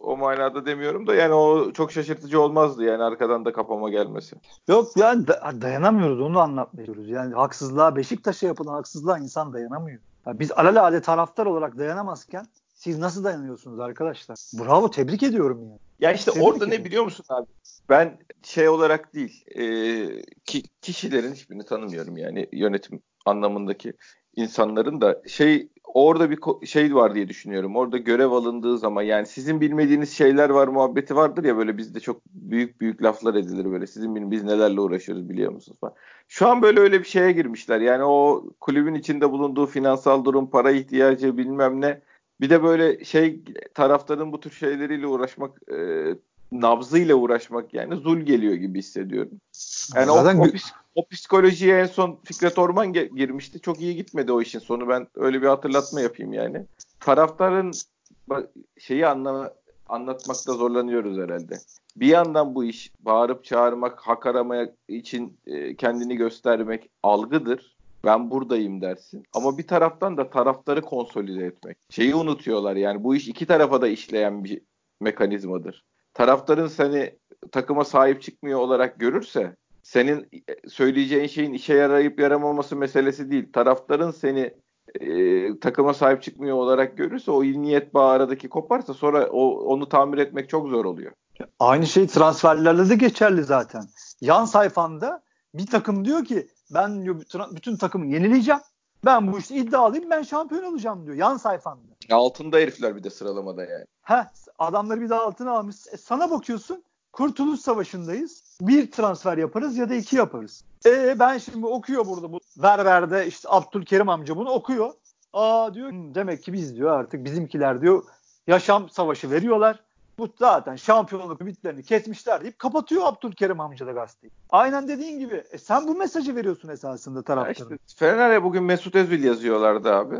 o manada demiyorum da yani o çok şaşırtıcı olmazdı yani arkadan da kapama gelmesi. Yok yani dayanamıyoruz onu anlatmıyoruz. Yani haksızlığa Beşiktaş'a yapılan haksızlığa insan dayanamıyor. Yani biz alelade taraftar olarak dayanamazken siz nasıl dayanıyorsunuz arkadaşlar? Bravo tebrik ediyorum yani. Ya işte tebrik orada ediyorum. ne biliyor musun abi? Ben şey olarak değil e, ki, kişilerin hiçbirini tanımıyorum yani yönetim anlamındaki insanların da şey orada bir şey var diye düşünüyorum. Orada görev alındığı zaman yani sizin bilmediğiniz şeyler var muhabbeti vardır ya böyle bizde çok büyük büyük laflar edilir böyle. Sizin bilin biz nelerle uğraşıyoruz biliyor musunuz falan. Şu an böyle öyle bir şeye girmişler. Yani o kulübün içinde bulunduğu finansal durum, para ihtiyacı bilmem ne. Bir de böyle şey taraftarın bu tür şeyleriyle uğraşmak e, nabzıyla uğraşmak yani zul geliyor gibi hissediyorum. Yani Zaten o, o, o psikolojiye en son Fikret Orman girmişti. Çok iyi gitmedi o işin sonu. Ben öyle bir hatırlatma yapayım yani. Taraftarın şeyi anlama, anlatmakta zorlanıyoruz herhalde. Bir yandan bu iş bağırıp çağırmak, hak aramaya için e, kendini göstermek algıdır. Ben buradayım dersin. Ama bir taraftan da taraftarı konsolide etmek. Şeyi unutuyorlar yani bu iş iki tarafa da işleyen bir mekanizmadır. Taraftarın seni takıma sahip çıkmıyor olarak görürse senin söyleyeceğin şeyin işe yarayıp yaramaması meselesi değil. Taraftarın seni e, takıma sahip çıkmıyor olarak görürse o iyi niyet bağı aradaki koparsa sonra o, onu tamir etmek çok zor oluyor. Aynı şey transferlerle de geçerli zaten. Yan sayfanda bir takım diyor ki ben diyor, bütün takımı yenileyeceğim. Ben bu işte iddialıyım ben şampiyon olacağım diyor yan sayfanda. Altında herifler bir de sıralamada yani. Heh, adamları bir de altına almış. E, sana bakıyorsun Kurtuluş Savaşı'ndayız. Bir transfer yaparız ya da iki yaparız. E ben şimdi okuyor burada bu Berber'de işte Abdülkerim amca bunu okuyor. Aa diyor hmm, demek ki biz diyor artık bizimkiler diyor yaşam savaşı veriyorlar. Bu zaten şampiyonluk ümitlerini kesmişler deyip kapatıyor Abdülkerim amca da gazeteyi. Aynen dediğin gibi. E sen bu mesajı veriyorsun esasında taraftara. İşte, Fener'e bugün Mesut Özil yazıyorlardı abi.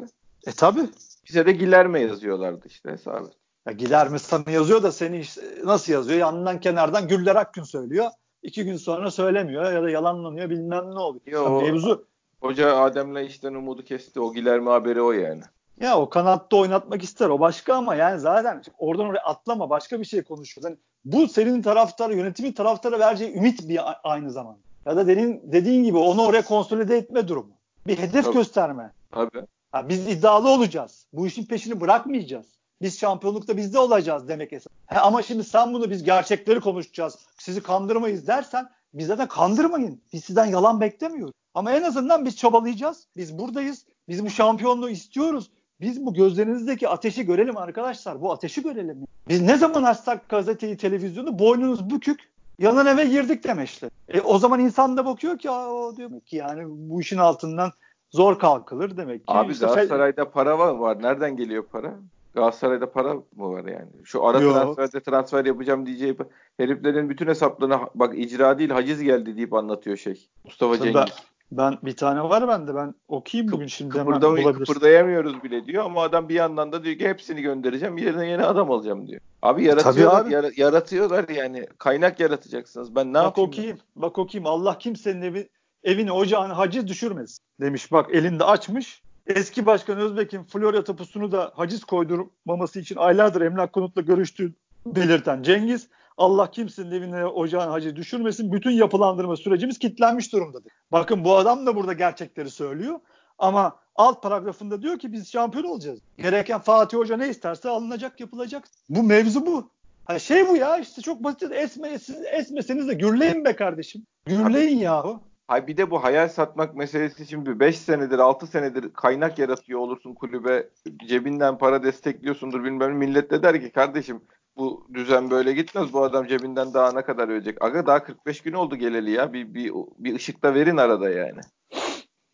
E tabi. Bize de Gilerme yazıyorlardı işte hesabı. Ya Gilerme sana yazıyor da seni işte nasıl yazıyor? Yanından kenardan Güller Akgün söylüyor. İki gün sonra söylemiyor ya da yalanlanıyor bilmem ne oluyor. Yo, mevzu. Hoca Adem'le işten umudu kesti. O Gilerme haberi o yani. Ya o kanatta oynatmak ister o başka ama yani zaten oradan oraya atlama başka bir şey konuşuyoruz. Yani bu senin taraftarı yönetimin taraftara vereceği ümit bir aynı zamanda. Ya da dediğin, dediğin gibi onu oraya konsolide etme durumu. Bir hedef Tabii. gösterme. Tabii. Ha, biz iddialı olacağız. Bu işin peşini bırakmayacağız. Biz şampiyonlukta bizde olacağız demek esas. He, ama şimdi sen bunu biz gerçekleri konuşacağız. Sizi kandırmayız dersen biz zaten kandırmayın. Biz sizden yalan beklemiyoruz. Ama en azından biz çabalayacağız. Biz buradayız. Biz bu şampiyonluğu istiyoruz. Biz bu gözlerinizdeki ateşi görelim arkadaşlar. Bu ateşi görelim. Biz ne zaman açsak gazeteyi, televizyonu boynunuz bükük yanan eve girdik demişler. E, o zaman insan da bakıyor ki o diyor ki yani bu işin altından zor kalkılır demek ki. Abi işte Galatasaray'da para var, var. Nereden geliyor para? Galatasaray'da para mı var yani? Şu ara Yo. transferde transfer yapacağım diyeceği heriflerin bütün hesaplarına bak icra değil haciz geldi deyip anlatıyor şey. Mustafa Cengiz. Ben, ben bir tane var bende ben okuyayım bugün şimdi hemen bulabilirsin. Kıpırdayamıyoruz bile diyor ama adam bir yandan da diyor ki hepsini göndereceğim yerine yeni adam alacağım diyor. Abi yaratıyorlar, abi. Yara, yaratıyorlar yani kaynak yaratacaksınız. Ben ne bak yapayım? okuyayım. Bak okuyayım. Allah kimsenin evi, evini ocağını haciz düşürmesin demiş. Bak elinde açmış. Eski Başkan Özbek'in Florya tapusunu da haciz koydurmaması için aylardır emlak konutla görüştüğü belirten Cengiz Allah kimsenin evine ocağın hacı düşürmesin. Bütün yapılandırma sürecimiz kilitlenmiş durumdadır. Bakın bu adam da burada gerçekleri söylüyor. Ama alt paragrafında diyor ki biz şampiyon olacağız. Gereken Fatih Hoca ne isterse alınacak yapılacak. Bu mevzu bu. Ha şey bu ya işte çok basit esmeseniz, esmeseniz de gürleyin be kardeşim. Gürleyin yahu. Hay bir de bu hayal satmak meselesi şimdi 5 senedir 6 senedir kaynak yaratıyor olursun kulübe cebinden para destekliyorsundur bilmem millet de der ki kardeşim bu düzen böyle gitmez bu adam cebinden daha ne kadar ödeyecek. Aga daha 45 gün oldu geleli ya bir, bir, bir ışık da verin arada yani.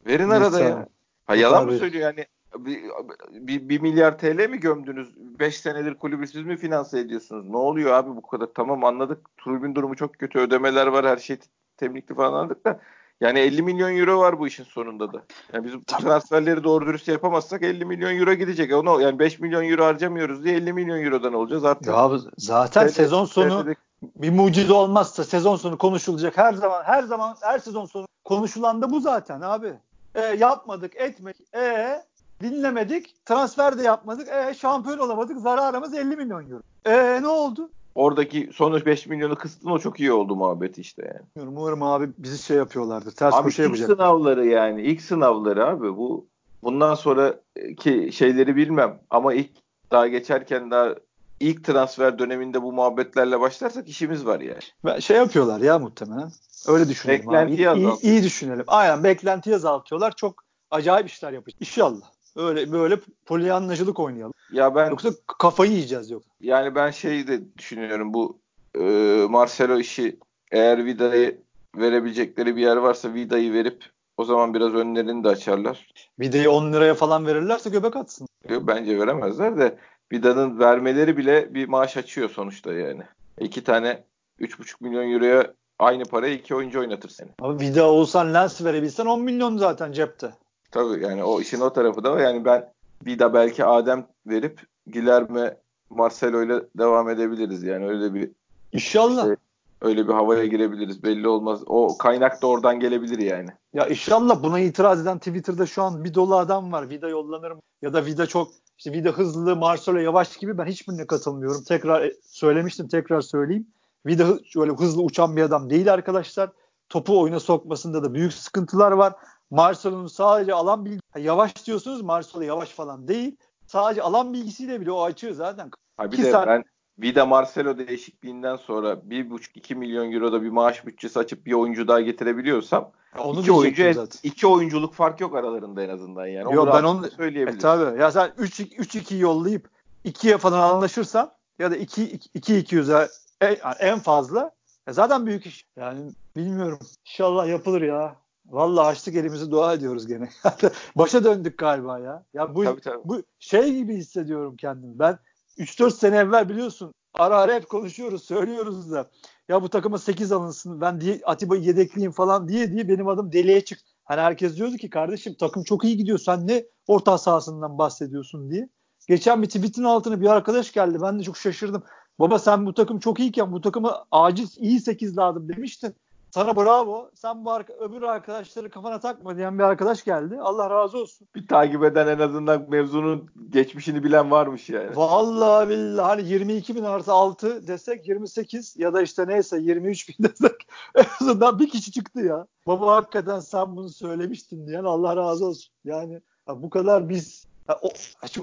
Verin arada ya. Ha, yalan mı söylüyor yani bir, bir, bir milyar TL mi gömdünüz? 5 senedir kulübü siz mi finanse ediyorsunuz? Ne oluyor abi bu kadar? Tamam anladık. Tribün durumu çok kötü. Ödemeler var. Her şey temlikli falan anladık da yani 50 milyon euro var bu işin sonunda da. Yani biz bu transferleri doğru dürüst yapamazsak 50 milyon euro gidecek. Onu yani 5 milyon euro harcamıyoruz diye 50 milyon eurodan olacağız artık. Ya zaten TRT, sezon sonu TRT'de... bir mucize olmazsa sezon sonu konuşulacak. Her zaman her zaman her sezon sonu konuşulan da bu zaten abi. E, yapmadık, etmedik. E dinlemedik, transfer de yapmadık. E şampiyon olamadık. Zararımız 50 milyon euro. E ne oldu? Oradaki son 5 milyonu kıstın o çok iyi oldu muhabbet işte yani. Umarım abi bizi şey yapıyorlardır. Ters abi köşe yapacak. ilk sınavları yani. ilk sınavları abi. Bu bundan sonraki şeyleri bilmem ama ilk daha geçerken daha ilk transfer döneminde bu muhabbetlerle başlarsak işimiz var yani. Ben şey yapıyorlar ya muhtemelen. Öyle düşünelim Beklentiyi abi. İyi, iyi, iyi düşünelim. Aynen beklentiyi azaltıyorlar. Çok acayip işler yapacak. İnşallah. Öyle böyle polyanlacılık oynayalım. Ya ben yoksa kafayı yiyeceğiz yok. Yani ben şey de düşünüyorum bu e, Marcelo işi eğer Vida'yı verebilecekleri bir yer varsa Vida'yı verip o zaman biraz önlerini de açarlar. Vida'yı 10 liraya falan verirlerse göbek atsın. Yok bence veremezler de Vida'nın vermeleri bile bir maaş açıyor sonuçta yani. İki tane 3,5 milyon euroya aynı paraya iki oyuncu oynatır seni. Abi Vida olsan Lens verebilsen 10 milyon zaten cepte. Tabii yani o işin o tarafı da var. Yani ben bir de belki Adem verip Gilerme Marcelo ile devam edebiliriz. Yani öyle bir İnşallah. Işte, öyle bir havaya girebiliriz. Belli olmaz. O kaynak da oradan gelebilir yani. Ya inşallah buna itiraz eden Twitter'da şu an bir dolu adam var. Vida yollanırım ya da Vida çok işte Vida hızlı, Marcelo yavaş gibi ben hiçbirine katılmıyorum. Tekrar söylemiştim, tekrar söyleyeyim. Vida öyle hızlı uçan bir adam değil arkadaşlar. Topu oyuna sokmasında da büyük sıkıntılar var. Marcelo'nun sadece alan bilgi yavaş diyorsunuz Marcelo yavaş falan değil. Sadece alan bilgisiyle bile o açıyor zaten. Ha bir de saat... ben Vida Marcelo değişikliğinden sonra 1,5-2 milyon euroda bir maaş bütçesi açıp bir oyuncu daha getirebiliyorsam onu iki oyuncu zaten. iki oyunculuk fark yok aralarında en azından yani. Yok ben onu söyleyebilirim. E, tabii. Ya sen 3 3 2 yollayıp 2'ye falan anlaşırsan ya da 2 2 200'e en, en fazla e zaten büyük iş. Yani bilmiyorum. İnşallah yapılır ya. Vallahi açtık elimizi dua ediyoruz gene. Başa döndük galiba ya. Ya bu tabii, tabii. bu şey gibi hissediyorum kendimi. Ben 3-4 sene evvel biliyorsun ara ara hep konuşuyoruz, söylüyoruz da ya bu takıma 8 alınsın ben diye Atiba'yı yedekleyeyim falan diye diye benim adım deliye çıktı. Hani herkes diyordu ki kardeşim takım çok iyi gidiyor sen ne orta sahasından bahsediyorsun diye. Geçen bir tweetin altına bir arkadaş geldi. Ben de çok şaşırdım. Baba sen bu takım çok iyiyken bu takıma acil iyi 8 lazım demiştin. Sana bravo. Sen bu arka, öbür arkadaşları kafana takma diyen bir arkadaş geldi. Allah razı olsun. Bir takip eden en azından mevzunun geçmişini bilen varmış yani. Vallahi billahi hani 22 bin artı 6 desek 28 ya da işte neyse 23 bin desek en azından bir kişi çıktı ya. Baba hakikaten sen bunu söylemiştin diyen Allah razı olsun. Yani bu kadar biz o,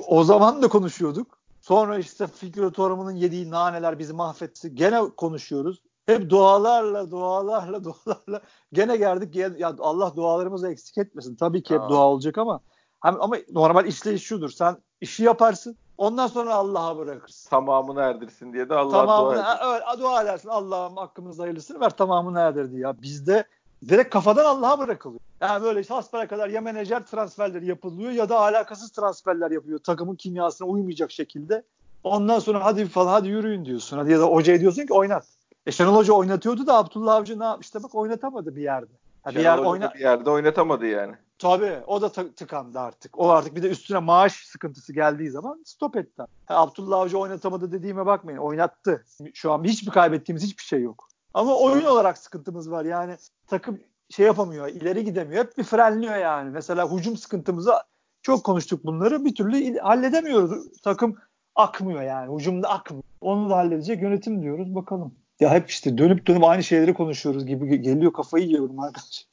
o zaman da konuşuyorduk. Sonra işte Fikret Orman'ın yediği naneler bizi mahvetti. Gene konuşuyoruz. Hep dualarla, dualarla, dualarla. Gene geldik. Ya Allah dualarımızı eksik etmesin. Tabii ki hep Aa. dua olacak ama ama normal işleyiş şudur. Sen işi yaparsın. Ondan sonra Allah'a bırakırsın. Tamamını erdirsin diye de Allah'a dua edersin. Evet, dua edersin. Allah'ım hakkımızda hayırlısını ver tamamını erdirdi ya. Bizde direkt kafadan Allah'a bırakılıyor. Yani böyle hasbara kadar ya menajer transferleri yapılıyor ya da alakasız transferler yapıyor. Takımın kimyasına uymayacak şekilde. Ondan sonra hadi falan hadi yürüyün diyorsun. Hadi ya da hocaya diyorsun ki oynat. E Şenol Hoca oynatıyordu da Abdullah Avcı ne yapmıştı bak oynatamadı bir yerde. Ha, bir yer oyna... bir yerde oynatamadı yani. Tabii o da tıkandı artık. O artık bir de üstüne maaş sıkıntısı geldiği zaman stop etti. Ha, Abdullah Avcı oynatamadı dediğime bakmayın. Oynattı. Şu an hiçbir kaybettiğimiz hiçbir şey yok. Ama oyun olarak sıkıntımız var. Yani takım şey yapamıyor, ileri gidemiyor. Hep bir frenliyor yani. Mesela hücum sıkıntımızı çok konuştuk bunları. Bir türlü halledemiyoruz. Takım akmıyor yani. Hücumda akmıyor. Onu da halledecek yönetim diyoruz. Bakalım. Ya hep işte dönüp dönüp aynı şeyleri konuşuyoruz gibi geliyor kafayı yiyorum arkadaşlar.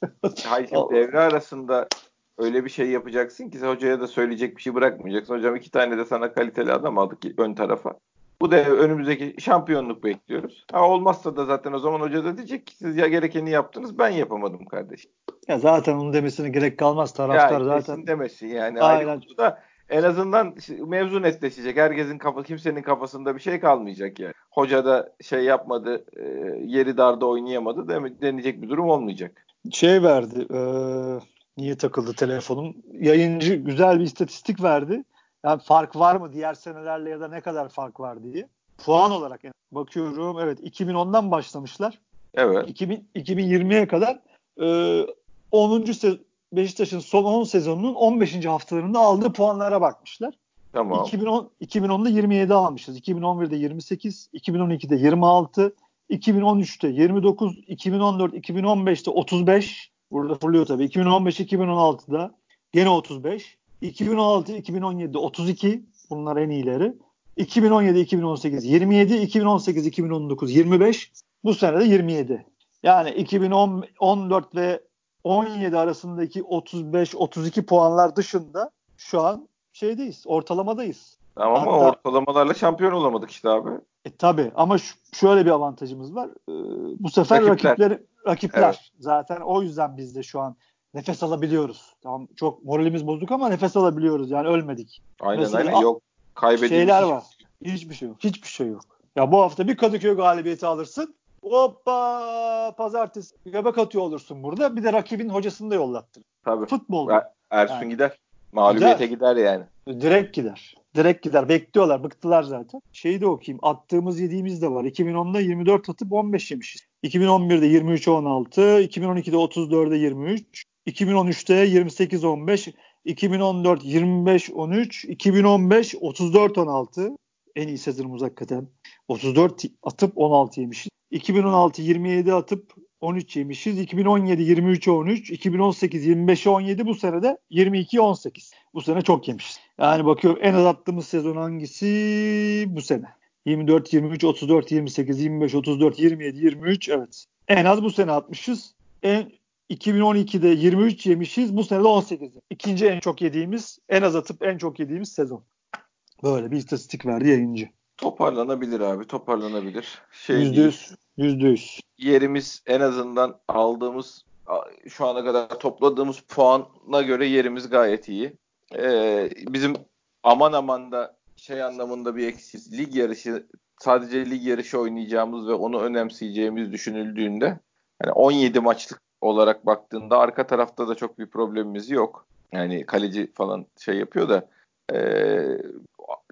Hayır devre arasında öyle bir şey yapacaksın ki hocaya da söyleyecek bir şey bırakmayacaksın. Hocam iki tane de sana kaliteli adam aldık ön tarafa. Bu da önümüzdeki şampiyonluk bekliyoruz. Ha olmazsa da zaten o zaman hoca da diyecek ki siz ya gerekeni yaptınız ben yapamadım kardeşim. Ya zaten onun demesine gerek kalmaz taraftar ya, zaten. demesin yani. Aynen. Da en azından mevzu netleşecek. Herkesin kafa kimsenin kafasında bir şey kalmayacak yani. Hoca da şey yapmadı, e, yeri darda oynayamadı denecek bir durum olmayacak. Şey verdi. E, niye takıldı telefonum? Yayıncı güzel bir istatistik verdi. Yani fark var mı diğer senelerle ya da ne kadar fark var diye. Puan olarak yani bakıyorum. Evet 2010'dan başlamışlar. Evet. 2000, 2020'ye kadar e, 10. Se- Beşiktaş'ın son 10 sezonunun 15. haftalarında aldığı puanlara bakmışlar. Tamam. 2010 2010'da 27 almışız. 2011'de 28, 2012'de 26, 2013'te 29, 2014, 2015'te 35. Burada fırlıyor tabii. 2015, 2016'da gene 35. 2016, 2017'de 32. Bunlar en iyileri. 2017, 2018 27, 2018, 2019 25. Bu sene de 27. Yani 2014 ve 17 arasındaki 35-32 puanlar dışında şu an şeydeyiz, ortalamadayız. Ama Hatta, ortalamalarla şampiyon olamadık işte abi. E tabi ama şu, şöyle bir avantajımız var. Ee, bu sefer rakipler rakipler, rakipler. Evet. zaten o yüzden biz de şu an nefes alabiliyoruz. Tamam çok moralimiz bozuk ama nefes alabiliyoruz. Yani ölmedik. Aynen Mesela, aynen yok. Kaybedilmiş. Şeyler var. Hiçbir şey yok. Hiçbir şey yok. Ya bu hafta bir Kadıköy galibiyeti alırsın. Hoppa pazartesi göbek atıyor olursun burada. Bir de rakibin hocasını da yollattın. Tabii. Futbol. Er, Ersun yani. gider. Mağlubiyete gider. gider yani. Direkt gider. Direkt gider. Bekliyorlar. Bıktılar zaten. Şeyi de okuyayım. Attığımız yediğimiz de var. 2010'da 24 atıp 15 yemişiz. 2011'de 23 16, 2012'de 34'e 23, 2013'te 28 15, 2014 25 13, 2015 34 16. En iyi sezonumuz hakikaten. 34 atıp 16 yemişiz. 2016 27 atıp 13 yemişiz. 2017 23 13, 2018 25 17 bu sene de 22 18. Bu sene çok yemişiz. Yani bakıyorum en az attığımız sezon hangisi bu sene. 24 23 34 28 25 34 27 23 evet. En az bu sene atmışız. En 2012'de 23 yemişiz. Bu sene de 18. İkinci en çok yediğimiz, en az atıp en çok yediğimiz sezon. Böyle bir istatistik verdi yayıncı. Toparlanabilir abi toparlanabilir. Şey yüzde yüz. Yüzde yüz. Yerimiz en azından aldığımız şu ana kadar topladığımız puana göre yerimiz gayet iyi. Ee, bizim aman aman da şey anlamında bir eksiz. Lig yarışı sadece lig yarışı oynayacağımız ve onu önemseyeceğimiz düşünüldüğünde yani 17 maçlık olarak baktığında arka tarafta da çok bir problemimiz yok. Yani kaleci falan şey yapıyor da e,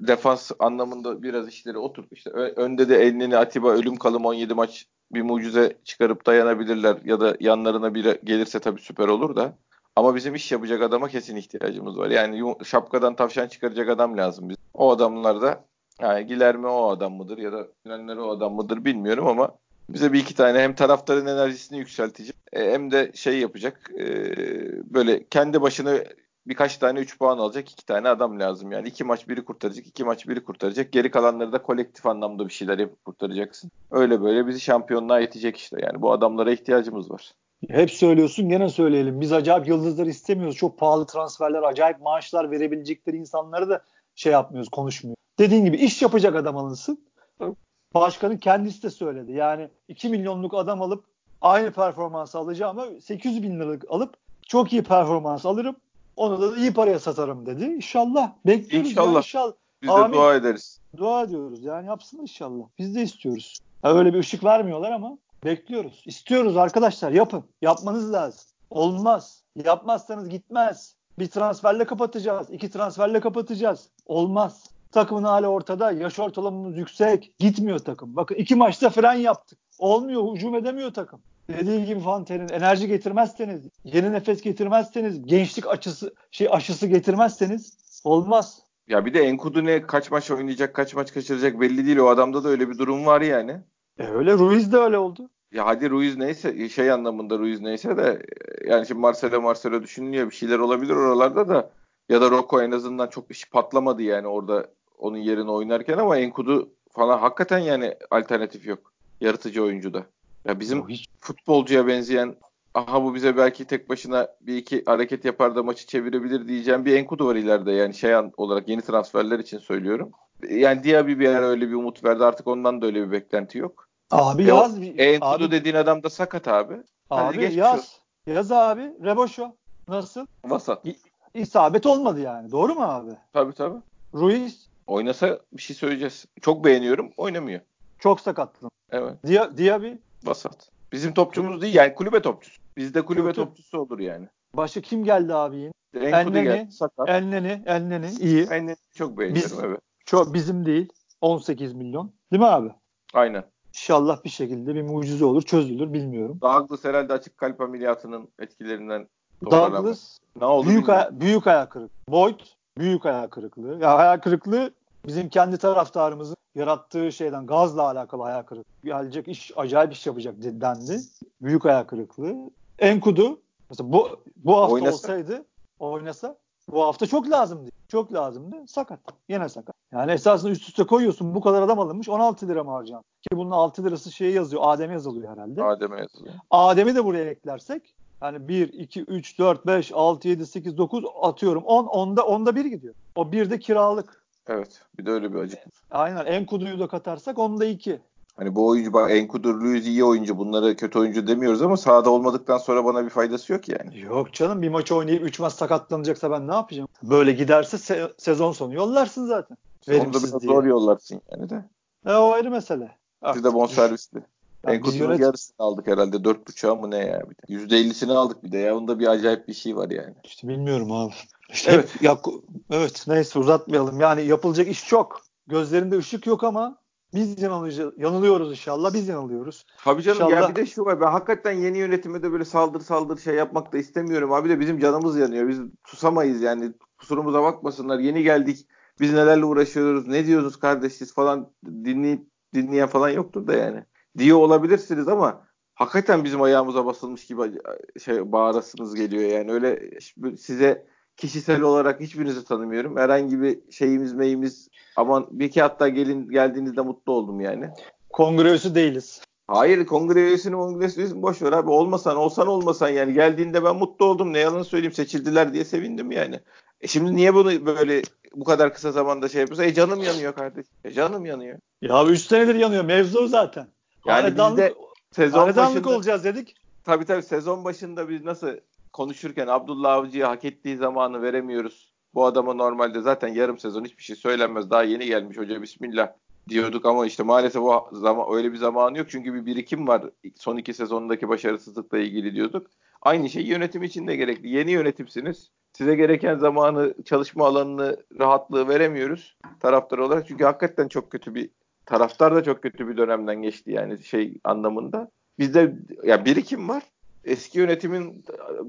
defans anlamında biraz işleri oturdu. İşte önde de Elneni Atiba ölüm kalım 17 maç bir mucize çıkarıp dayanabilirler ya da yanlarına biri gelirse tabii süper olur da. Ama bizim iş yapacak adama kesin ihtiyacımız var. Yani şapkadan tavşan çıkaracak adam lazım biz. O adamlar da yani Gilerme o adam mıdır ya da Yunanları o adam mıdır bilmiyorum ama bize bir iki tane hem taraftarın enerjisini yükseltecek e, hem de şey yapacak e, böyle kendi başına birkaç tane 3 puan alacak iki tane adam lazım. Yani iki maç biri kurtaracak, iki maç biri kurtaracak. Geri kalanları da kolektif anlamda bir şeyler yapıp kurtaracaksın. Öyle böyle bizi şampiyonluğa yetecek işte. Yani bu adamlara ihtiyacımız var. Hep söylüyorsun gene söyleyelim. Biz acayip yıldızlar istemiyoruz. Çok pahalı transferler, acayip maaşlar verebilecekleri insanları da şey yapmıyoruz, konuşmuyoruz. Dediğin gibi iş yapacak adam alınsın. Başkanın kendisi de söyledi. Yani 2 milyonluk adam alıp aynı performansı alacağım ama 800 bin liralık alıp çok iyi performans alırım. Onu da iyi paraya satarım dedi. İnşallah. Bekliyoruz. İnşallah. inşallah. Biz de Amin. dua ederiz. Dua ediyoruz. Yani yapsın inşallah. Biz de istiyoruz. Ya öyle bir ışık vermiyorlar ama bekliyoruz. İstiyoruz arkadaşlar. Yapın. Yapmanız lazım. Olmaz. Yapmazsanız gitmez. Bir transferle kapatacağız. iki transferle kapatacağız. Olmaz. Takımın hali ortada. Yaş ortalamamız yüksek. Gitmiyor takım. Bakın iki maçta fren yaptık. Olmuyor. Hücum edemiyor takım dediği gibi Fante'nin enerji getirmezseniz, yeni nefes getirmezseniz, gençlik açısı şey aşısı getirmezseniz olmaz. Ya bir de Enkudu ne kaç maç oynayacak, kaç maç kaçıracak belli değil. O adamda da öyle bir durum var yani. E öyle Ruiz de öyle oldu. Ya hadi Ruiz neyse şey anlamında Ruiz neyse de yani şimdi Marcelo Marcelo düşünülüyor bir şeyler olabilir oralarda da ya da Rocco en azından çok iş patlamadı yani orada onun yerine oynarken ama Enkudu falan hakikaten yani alternatif yok. Yaratıcı oyuncuda. Ya bizim hiç futbolcuya benzeyen aha bu bize belki tek başına bir iki hareket yapar da maçı çevirebilir diyeceğim bir Enkudu var ileride yani şey olarak yeni transferler için söylüyorum. Yani Diaby bir ara öyle bir umut verdi artık ondan da öyle bir beklenti yok. Abi e, yaz. Enkudu abi, dediğin adam da sakat abi. Abi yaz. Yaz abi. Reboşo. Nasıl? Vasat. İ- isabet olmadı yani. Doğru mu abi? Tabii tabii. Ruiz. Oynasa bir şey söyleyeceğiz. Çok beğeniyorum. Oynamıyor. Çok sakatlı. Evet. Dia Diaby. Vasat. Bizim topçumuz değil yani kulübe topçusu. Bizde kulübe Kötü. topçusu olur yani. Başka kim geldi abi yine? Enkudu geldi. Sakat. Enneni. Enneni. iyi. Enneni çok beğeniyorum Biz, evet. Çok bizim değil. 18 milyon. Değil mi abi? Aynen. İnşallah bir şekilde bir mucize olur, çözülür bilmiyorum. Douglas herhalde açık kalp ameliyatının etkilerinden Douglas ne oldu büyük aya- büyük ayak kırıklığı. Boyd büyük ayak kırıklığı. Ya ayak kırıklığı bizim kendi taraftarımızın yarattığı şeyden gazla alakalı ayak kırıklığı. Gelecek iş acayip iş yapacak dendi. Büyük ayak kırıklığı. Enkudu mesela bu bu hafta oynasa. olsaydı oynasa bu hafta çok lazımdı. Çok lazımdı. Sakat. Yine sakat. Yani esasında üst üste koyuyorsun. Bu kadar adam alınmış. 16 lira mı harcan? Ki bunun 6 lirası şeye yazıyor. Adem'e yazılıyor herhalde. Adem'e yazılıyor. Adem'i de buraya eklersek yani 1, 2, 3, 4, 5, 6, 7, 8, 9 atıyorum. 10, 10'da, 10'da 1 gidiyor. O 1 de kiralık. Evet. Bir de öyle bir acı. Aynen. Enkudu'yu da katarsak 10'da 2. Hani bu oyuncu bak Enkudur, Luiz iyi oyuncu. Bunları kötü oyuncu demiyoruz ama sahada olmadıktan sonra bana bir faydası yok yani. Yok canım bir maç oynayıp 3 maç sakatlanacaksa ben ne yapacağım? Böyle giderse se- sezon sonu yollarsın zaten. Onu da biraz zor yollarsın yani de. E, o ayrı mesele. Artık. de bonservisli. Enkudur'un yönet... yarısını aldık herhalde. 4.5'a mı ne ya? Bir de. %50'sini aldık bir de ya. Onda bir acayip bir şey var yani. İşte bilmiyorum abi. İşte evet. Hep, ya, evet neyse uzatmayalım. Yani yapılacak iş çok. Gözlerinde ışık yok ama biz yanılıyoruz, yanılıyoruz inşallah. Biz yanılıyoruz. Tabii canım inşallah... ya bir de şu var. Ben hakikaten yeni yönetime de böyle saldır saldır şey yapmak da istemiyorum. Abi de bizim canımız yanıyor. Biz susamayız yani. Kusurumuza bakmasınlar. Yeni geldik. Biz nelerle uğraşıyoruz. Ne diyoruz kardeşiz falan dinleyip dinleyen falan yoktur da yani. Diyor olabilirsiniz ama hakikaten bizim ayağımıza basılmış gibi şey bağırasınız geliyor yani. Öyle size kişisel olarak hiçbirinizi tanımıyorum. Herhangi bir şeyimiz meyimiz aman bir iki hatta gelin geldiğinizde mutlu oldum yani. Kongre üyesi değiliz. Hayır kongre üyesini kongre üyesini boş ver abi. Olmasan olsan olmasan yani geldiğinde ben mutlu oldum. Ne yalan söyleyeyim seçildiler diye sevindim yani. E şimdi niye bunu böyle bu kadar kısa zamanda şey yapıyorsa? E canım yanıyor kardeşim. E canım yanıyor. Ya 3 senedir yanıyor. Mevzu zaten. Yani Hanedanlık, biz de sezon başında, olacağız dedik. Tabii tabii sezon başında biz nasıl konuşurken Abdullah Avcı'ya hak ettiği zamanı veremiyoruz. Bu adama normalde zaten yarım sezon hiçbir şey söylenmez. Daha yeni gelmiş hoca bismillah diyorduk ama işte maalesef o zaman öyle bir zamanı yok. Çünkü bir birikim var. Son iki sezonundaki başarısızlıkla ilgili diyorduk. Aynı şey yönetim için de gerekli. Yeni yönetimsiniz. Size gereken zamanı, çalışma alanını, rahatlığı veremiyoruz taraftar olarak. Çünkü hakikaten çok kötü bir taraftar da çok kötü bir dönemden geçti yani şey anlamında. Bizde ya birikim var eski yönetimin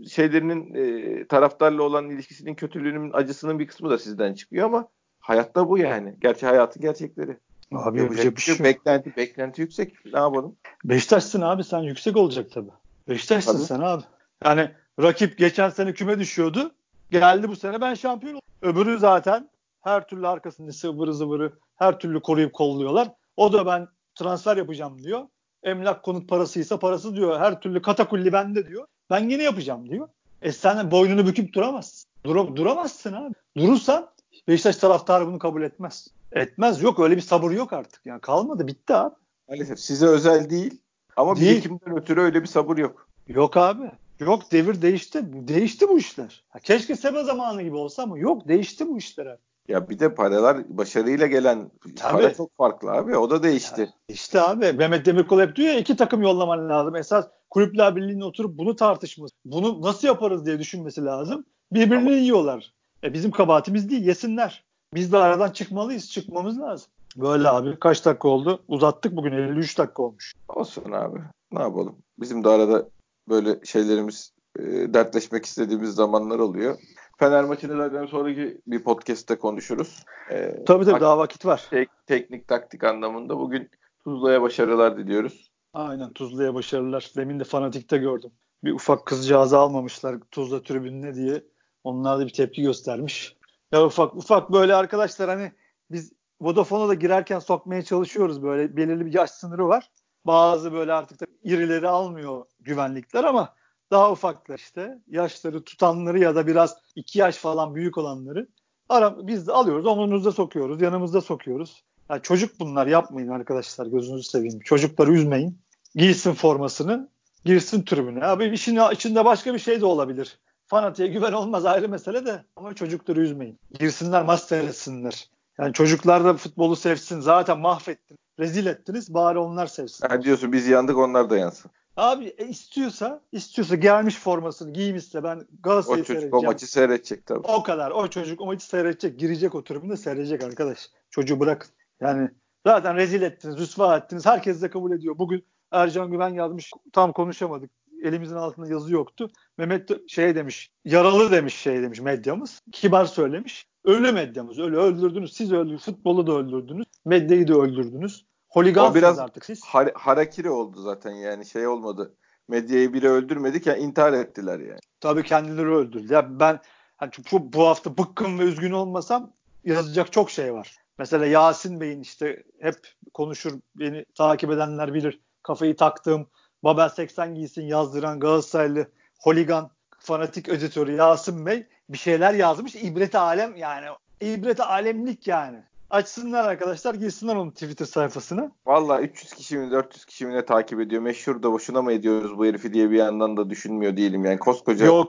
şeylerinin e, taraftarla olan ilişkisinin kötülüğünün acısının bir kısmı da sizden çıkıyor ama hayatta bu yani. Gerçi hayatın gerçekleri. Abi yapacak bir şey, şey Beklenti, beklenti yüksek. Ne yapalım? Beşiktaş'sın abi sen yüksek olacak tabii. Beşiktaş'sın tabii. sen abi. Yani rakip geçen sene küme düşüyordu. Geldi bu sene ben şampiyon oldum. Öbürü zaten her türlü arkasında sıvırı zıvırı her türlü koruyup kolluyorlar. O da ben transfer yapacağım diyor. Emlak konut parasıysa parası diyor. Her türlü katakulli bende diyor. Ben yine yapacağım diyor. E sen boynunu büküp duramazsın. Dur duramazsın abi. Durursan Beşiktaş taraftarı bunu kabul etmez. Etmez. Yok öyle bir sabır yok artık. Yani kalmadı. Bitti abi. Maalesef size özel değil. Ama değil. birikimden ötürü öyle bir sabır yok. Yok abi. Yok devir değişti. Değişti bu işler. keşke Seba zamanı gibi olsa ama yok değişti bu işler abi. Ya bir de paralar başarıyla gelen Tabii. para çok farklı abi. O da değişti. Ya işte abi Mehmet Demirkol hep diyor ya iki takım yollaman lazım. Esas kulüpler birliğinin oturup bunu tartışması. Bunu nasıl yaparız diye düşünmesi lazım. Birbirini Ama... yiyorlar. E bizim kabahatimiz değil yesinler. Biz de aradan çıkmalıyız. Çıkmamız lazım. Böyle abi kaç dakika oldu? Uzattık bugün 53 dakika olmuş. Olsun abi. Ne yapalım? Bizim de arada böyle şeylerimiz e, dertleşmek istediğimiz zamanlar oluyor. Fener maçını zaten sonraki bir podcast'te konuşuruz. Ee, tabii tabii daha vakit var. Tek, teknik taktik anlamında bugün Tuzla'ya başarılar diliyoruz. Aynen Tuzla'ya başarılar. Demin de fanatikte gördüm. Bir ufak kızcağızı almamışlar Tuzla tribününe diye. Onlar da bir tepki göstermiş. Ya ufak ufak böyle arkadaşlar hani biz Vodafone'a da girerken sokmaya çalışıyoruz böyle belirli bir yaş sınırı var. Bazı böyle artık da irileri almıyor güvenlikler ama daha ufaklar işte yaşları tutanları ya da biraz iki yaş falan büyük olanları ara, biz de alıyoruz omuzumuzda sokuyoruz yanımızda sokuyoruz. Yani çocuk bunlar yapmayın arkadaşlar gözünüzü seveyim. Çocukları üzmeyin. Giysin formasını girsin tribüne. Abi işin içinde başka bir şey de olabilir. Fanatiğe güven olmaz ayrı mesele de ama çocukları üzmeyin. Girsinler maç seyretsinler. Yani çocuklar da futbolu sevsin. Zaten mahvettin. Rezil ettiniz. Bari onlar sevsin. Yani diyorsun biz yandık onlar da yansın. Abi e, istiyorsa istiyorsa gelmiş formasını giymişse ben Galatasaray'ı seyredeceğim. O çocuk o maçı seyredecek tabii. O kadar. O çocuk o maçı seyredecek. Girecek o tribünde seyredecek arkadaş. Çocuğu bırakın. Yani zaten rezil ettiniz, rüsva ettiniz. Herkes de kabul ediyor. Bugün Ercan Güven yazmış. Tam konuşamadık. Elimizin altında yazı yoktu. Mehmet şey demiş. Yaralı demiş şey demiş medyamız. Kibar söylemiş. Ölü medyamız. Ölü öldürdünüz. Siz öldürdünüz. Futbolu da öldürdünüz. Medyayı da öldürdünüz. Holigansınız biraz artık siz. Har- harakiri oldu zaten yani şey olmadı. Medyayı biri öldürmedik ya intihar ettiler yani. Tabii kendileri öldürdü. Ya ben hani bu, bu hafta bıkkın ve üzgün olmasam yazacak çok şey var. Mesela Yasin Bey'in işte hep konuşur beni takip edenler bilir kafayı taktığım Babel 80 giysin yazdıran Galatasaraylı holigan fanatik editörü Yasin Bey bir şeyler yazmış. İbret alem yani. İbret alemlik yani. Açsınlar arkadaşlar girsinler onun Twitter sayfasına. Valla 300 kişi mi 400 kişi mi ne takip ediyor. Meşhur da boşuna mı ediyoruz bu herifi diye bir yandan da düşünmüyor değilim. Yani koskoca. Yok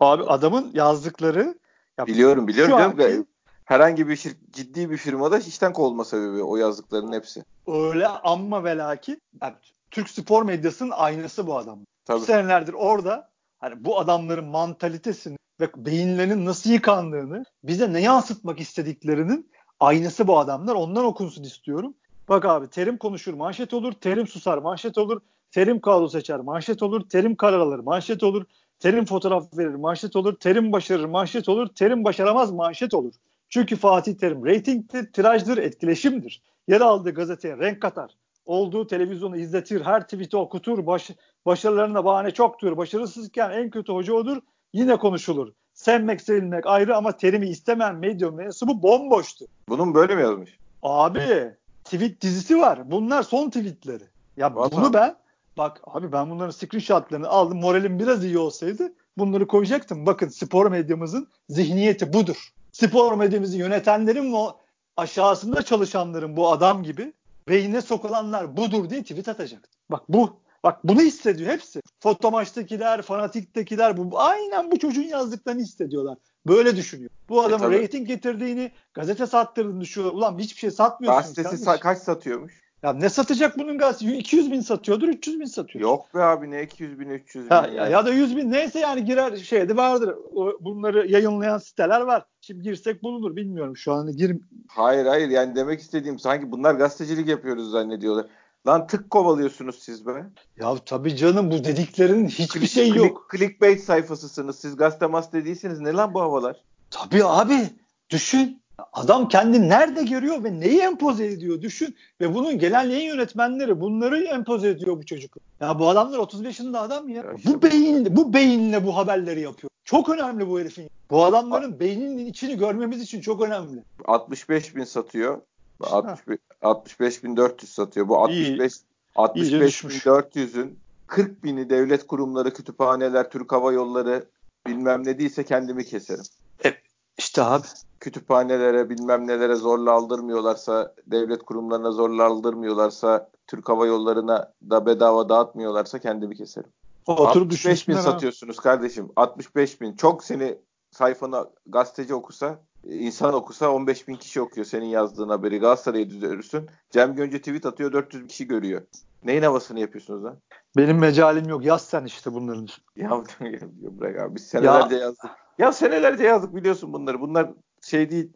abi adamın yazdıkları. Ya, biliyorum biliyorum. Anki, herhangi bir şir- ciddi bir firmada işten kovulma sebebi o yazdıkların hepsi. Öyle amma ve lakin yani, Türk spor medyasının aynası bu adam. Tabii. Senelerdir orada hani bu adamların mantalitesini ve beyinlerinin nasıl yıkandığını bize ne yansıtmak istediklerinin aynısı bu adamlar. Ondan okunsun istiyorum. Bak abi terim konuşur manşet olur, terim susar manşet olur, terim kadro seçer manşet olur, terim karar alır manşet olur, terim fotoğraf verir manşet olur, terim başarır manşet olur, terim başaramaz manşet olur. Çünkü Fatih Terim reytingdir, tirajdır, etkileşimdir. Yer aldığı gazeteye renk katar. Olduğu televizyonu izletir, her tweet'i okutur, baş, başarılarına bahane çoktur. Başarısızken en kötü hoca odur, yine konuşulur. Sevmek sevilmek ayrı ama terimi istemeyen medya mensubu bomboştu. Bunun böyle mi yazmış? Abi tweet dizisi var. Bunlar son tweetleri. Ya Vallahi. bunu ben bak abi ben bunların screenshotlarını aldım. Moralim biraz iyi olsaydı bunları koyacaktım. Bakın spor medyamızın zihniyeti budur spor medyamızı yönetenlerin ve aşağısında çalışanların bu adam gibi beynine sokulanlar budur diye tweet atacak. Bak bu. Bak bunu hissediyor hepsi. Fotomaçtakiler, fanatiktekiler bu aynen bu çocuğun yazdıklarını hissediyorlar. Böyle düşünüyor. Bu e, adamın e, rating getirdiğini, gazete sattırdığını düşünüyorlar. Ulan hiçbir şey satmıyorsunuz. Gazetesi sa- kaç satıyormuş? Ya ne satacak bunun gazetesi? 200 bin satıyordur, 300 bin satıyor. Yok be abi ne 200 bin, 300 bin. Ha, ya, ya da 100 bin neyse yani girer şeyde vardır. Bunları yayınlayan siteler var. Şimdi girsek bulunur bilmiyorum şu an gir. Hayır hayır yani demek istediğim sanki bunlar gazetecilik yapıyoruz zannediyorlar. Lan tık kovalıyorsunuz siz be. Ya tabii canım bu dediklerinin hiçbir şey yok. Click, clickbait sayfasısınız. Siz gazete mas dediyseniz ne lan bu havalar? Tabii abi düşün. Adam kendi nerede görüyor ve neyi empoze ediyor düşün. Ve bunun gelen yayın yönetmenleri bunları empoze ediyor bu çocuk. Ya bu adamlar 35 yaşında adam ya. ya işte bu beyinle bu beyinle bu haberleri yapıyor. Çok önemli bu herifin. Bu adamların beyninin içini görmemiz için çok önemli. 65 bin satıyor. 65, 65 bin 400 satıyor. Bu 65 65 bin 400'ün 40 bini devlet kurumları, kütüphaneler, Türk Hava Yolları bilmem ne değilse kendimi keserim. E, işte abi kütüphanelere bilmem nelere zorla aldırmıyorlarsa, devlet kurumlarına zorla aldırmıyorlarsa, Türk Hava Yolları'na da bedava dağıtmıyorlarsa kendimi keserim. Oturup 65 bin satıyorsunuz kardeşim. 65 bin. Çok seni sayfanı gazeteci okusa, insan okusa 15 bin kişi okuyor senin yazdığın haberi. Galatasaray'ı düzelirsin. Cem Gönce tweet atıyor 400 kişi görüyor. Neyin havasını yapıyorsunuz lan? Benim mecalim yok. Yaz sen işte bunların. Ya, bırak abi. Biz senelerce ya. yazdık. Ya senelerce yazdık biliyorsun bunları. Bunlar şey değil.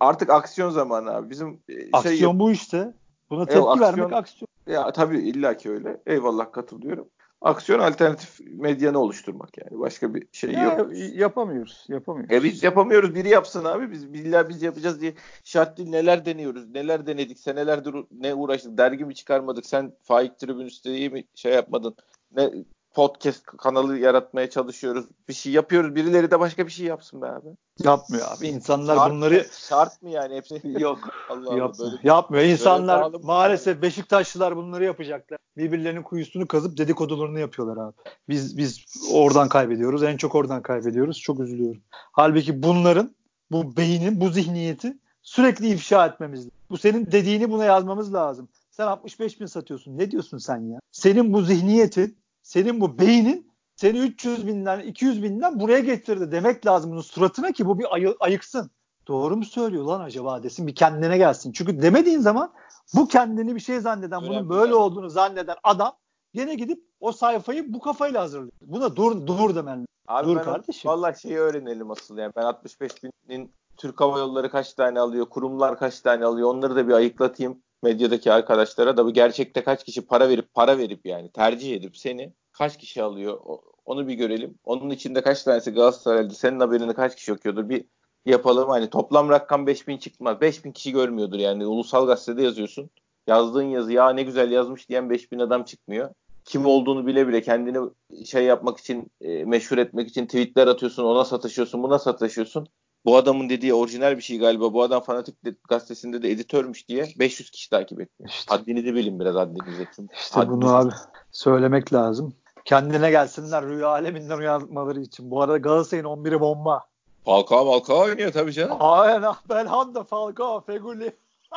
Artık aksiyon zamanı abi. Bizim e, şey aksiyon yok. bu işte. Buna tepki e, aksiyon, vermek aksiyon. Ya tabii illaki öyle. Eyvallah katılıyorum. Aksiyon alternatif medyanı oluşturmak yani. Başka bir şey ya, yok. Yapamıyoruz. Yapamıyoruz. E biz yapamıyoruz. Biri yapsın abi. Biz billa biz yapacağız diye şart değil. Neler deniyoruz? Neler denedik? Senelerdir ne uğraştık? Dergi mi çıkarmadık? Sen Faik Tribün üstelik mi şey yapmadın? Ne podcast kanalı yaratmaya çalışıyoruz. Bir şey yapıyoruz. Birileri de başka bir şey yapsın be abi. Yapmıyor abi. İnsanlar Şart bunları şart mı yani hepsi? yok. Allah Allah Yapmıyor. böyle Yapmıyor. İnsanlar mı? maalesef Beşiktaşlılar bunları yapacaklar. Birbirlerinin kuyusunu kazıp dedikodularını yapıyorlar abi. Biz biz oradan kaybediyoruz. En çok oradan kaybediyoruz. Çok üzülüyorum. Halbuki bunların bu beynin, bu zihniyeti sürekli ifşa etmemiz lazım. Bu senin dediğini buna yazmamız lazım. Sen 65 bin satıyorsun. Ne diyorsun sen ya? Senin bu zihniyetin, senin bu beynin seni 300 binden, 200 binden buraya getirdi demek lazım bunun suratına ki bu bir ayı, ayıksın. Doğru mu söylüyor lan acaba desin bir kendine gelsin. Çünkü demediğin zaman bu kendini bir şey zanneden, bunun böyle yani. olduğunu zanneden adam gene gidip o sayfayı bu kafayla hazırlıyor. Buna dur dur demen. Abi Dur ben kardeşim. Vallahi şeyi öğrenelim asıl yani. Ben 65 binin Türk Hava Yolları kaç tane alıyor, kurumlar kaç tane alıyor onları da bir ayıklatayım medyadaki arkadaşlara da bu gerçekte kaç kişi para verip para verip yani tercih edip seni kaç kişi alıyor onu bir görelim. Onun içinde kaç tanesi Galatasaraylı senin haberini kaç kişi okuyordur bir yapalım hani toplam rakam 5000 çıkmaz. 5000 kişi görmüyordur yani ulusal gazetede yazıyorsun. Yazdığın yazı ya ne güzel yazmış diyen 5000 adam çıkmıyor. Kim olduğunu bile bile kendini şey yapmak için e, meşhur etmek için tweetler atıyorsun ona sataşıyorsun buna sataşıyorsun. Bu adamın dediği orijinal bir şey galiba. Bu adam Fanatik de- gazetesinde de editörmüş diye 500 kişi takip etmiyor. İşte, Haddinizi bilin biraz haddinizi. Çünkü işte bunu haddinizi- abi söylemek lazım. Kendine gelsinler rüya aleminden uyanmaları için. Bu arada Galatasaray'ın 11'i bomba. Falcao Falcao oynuyor tabii canım. Aynen Belhanda, Falcao, Feguli.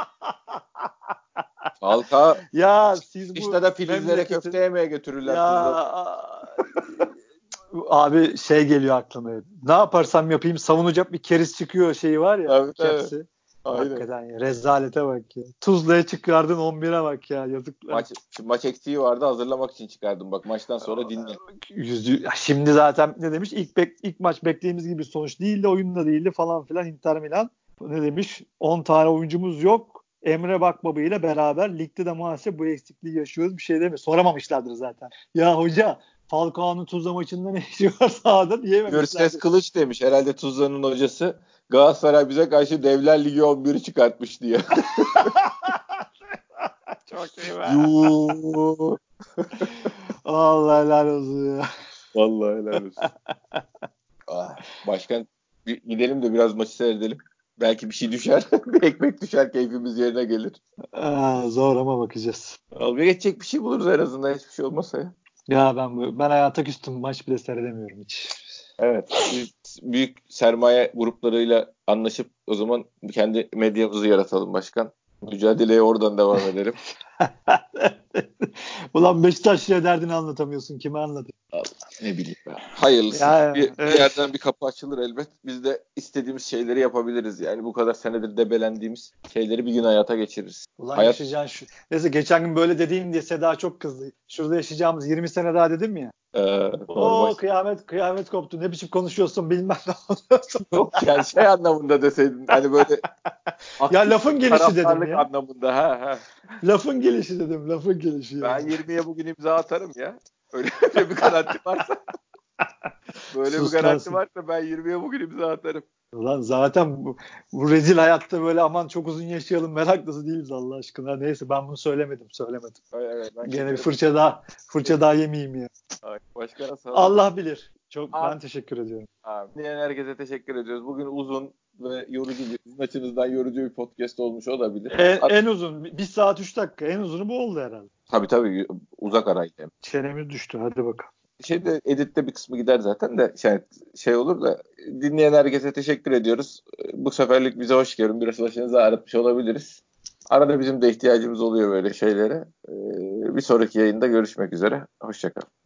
Falcao Ya siz bu işte de filizlere memleketin- köfte yemeye götürürler. Ya abi şey geliyor aklıma. Ne yaparsam yapayım savunacak bir keriz çıkıyor şeyi var ya. Tabii. Kepsi. Aynen. Hakikaten ya. Rezalete bak ya. Tuzla'ya çıkardın 11'e bak ya. Yazıklar. Maç, maç eksiği vardı hazırlamak için çıkardım. Bak maçtan sonra dinle. Yüzü, şimdi zaten ne demiş? İlk, bek, ilk maç beklediğimiz gibi sonuç değildi. Oyunda değildi falan filan. Inter Milan ne demiş? 10 tane oyuncumuz yok. Emre Bakbaba ile beraber ligde de maalesef bu eksikliği yaşıyoruz. Bir şey demiyor. Soramamışlardır zaten. Ya hoca Falcao'nun Tuzla maçında ne işi var sahada diyememişlerdir. Gürses Kılıç demiş herhalde Tuzla'nın hocası. Galatasaray bize karşı Devler Ligi 11'i çıkartmış diye. Çok iyi be. Allah helal olsun ya. Vallahi helal olsun. ah, başkan gidelim de biraz maçı seyredelim. Belki bir şey düşer. bir ekmek düşer keyfimiz yerine gelir. Aa, zor ama bakacağız. Dalga geçecek bir şey buluruz en azından hiçbir şey olmasa ya. Ya ben bu- ben hayata küstüm. Maç bile seyredemiyorum hiç. Evet. Biz büyük sermaye gruplarıyla anlaşıp o zaman kendi medyamızı yaratalım başkan. Mücadeleye oradan devam edelim. Ulan Beşiktaşlı'ya derdini anlatamıyorsun. Kime anlatayım? Ne bileyim ben. Hayırlısı. Ya, bir, bir evet. yerden bir kapı açılır elbet. Biz de istediğimiz şeyleri yapabiliriz. Yani bu kadar senedir debelendiğimiz şeyleri bir gün hayata geçiririz. Ulan Hayat- yaşayacağın şu. Neyse geçen gün böyle dediğim diye Seda çok kızdı. Şurada yaşayacağımız 20 sene daha dedim ya. Ee, Oo kıyamet kıyamet koptu. Ne biçim konuşuyorsun bilmem ne oluyorsun. Yok yani şey anlamında deseydin. Hani böyle ya lafın gelişi dedim ya. anlamında. Ha, ha. Lafın gelişi dedim. Lafın gelişi. ya. Ben 20'ye bugün imza atarım ya. Öyle bir garanti varsa. Böyle Sus bir garanti varsa ben 20'ye bugün imza atarım. Ulan zaten bu, bu rezil hayatta böyle aman çok uzun yaşayalım meraklısı değiliz Allah aşkına. Neyse ben bunu söylemedim söylemedim. Ay, evet, ben Gene bir fırça daha fırça daha yemeyeyim ya. Sağ olun. Allah bilir. Çok Abi. ben teşekkür ediyorum. Abi. Herkese teşekkür ediyoruz. Bugün uzun ve yorucu bir, açınızdan yorucu bir podcast olmuş olabilir. En, Abi- en uzun 1 saat 3 dakika en uzunu bu oldu herhalde. Tabii tabii uzak arayla. Çenemiz düştü hadi bakalım. Şeyde editte bir kısmı gider zaten de şey, şey olur da dinleyen herkese teşekkür ediyoruz. Bu seferlik bize hoş geldin. Biraz başınızı ağrıtmış olabiliriz. Arada bizim de ihtiyacımız oluyor böyle şeylere. Ee, bir sonraki yayında görüşmek üzere. Hoşçakalın.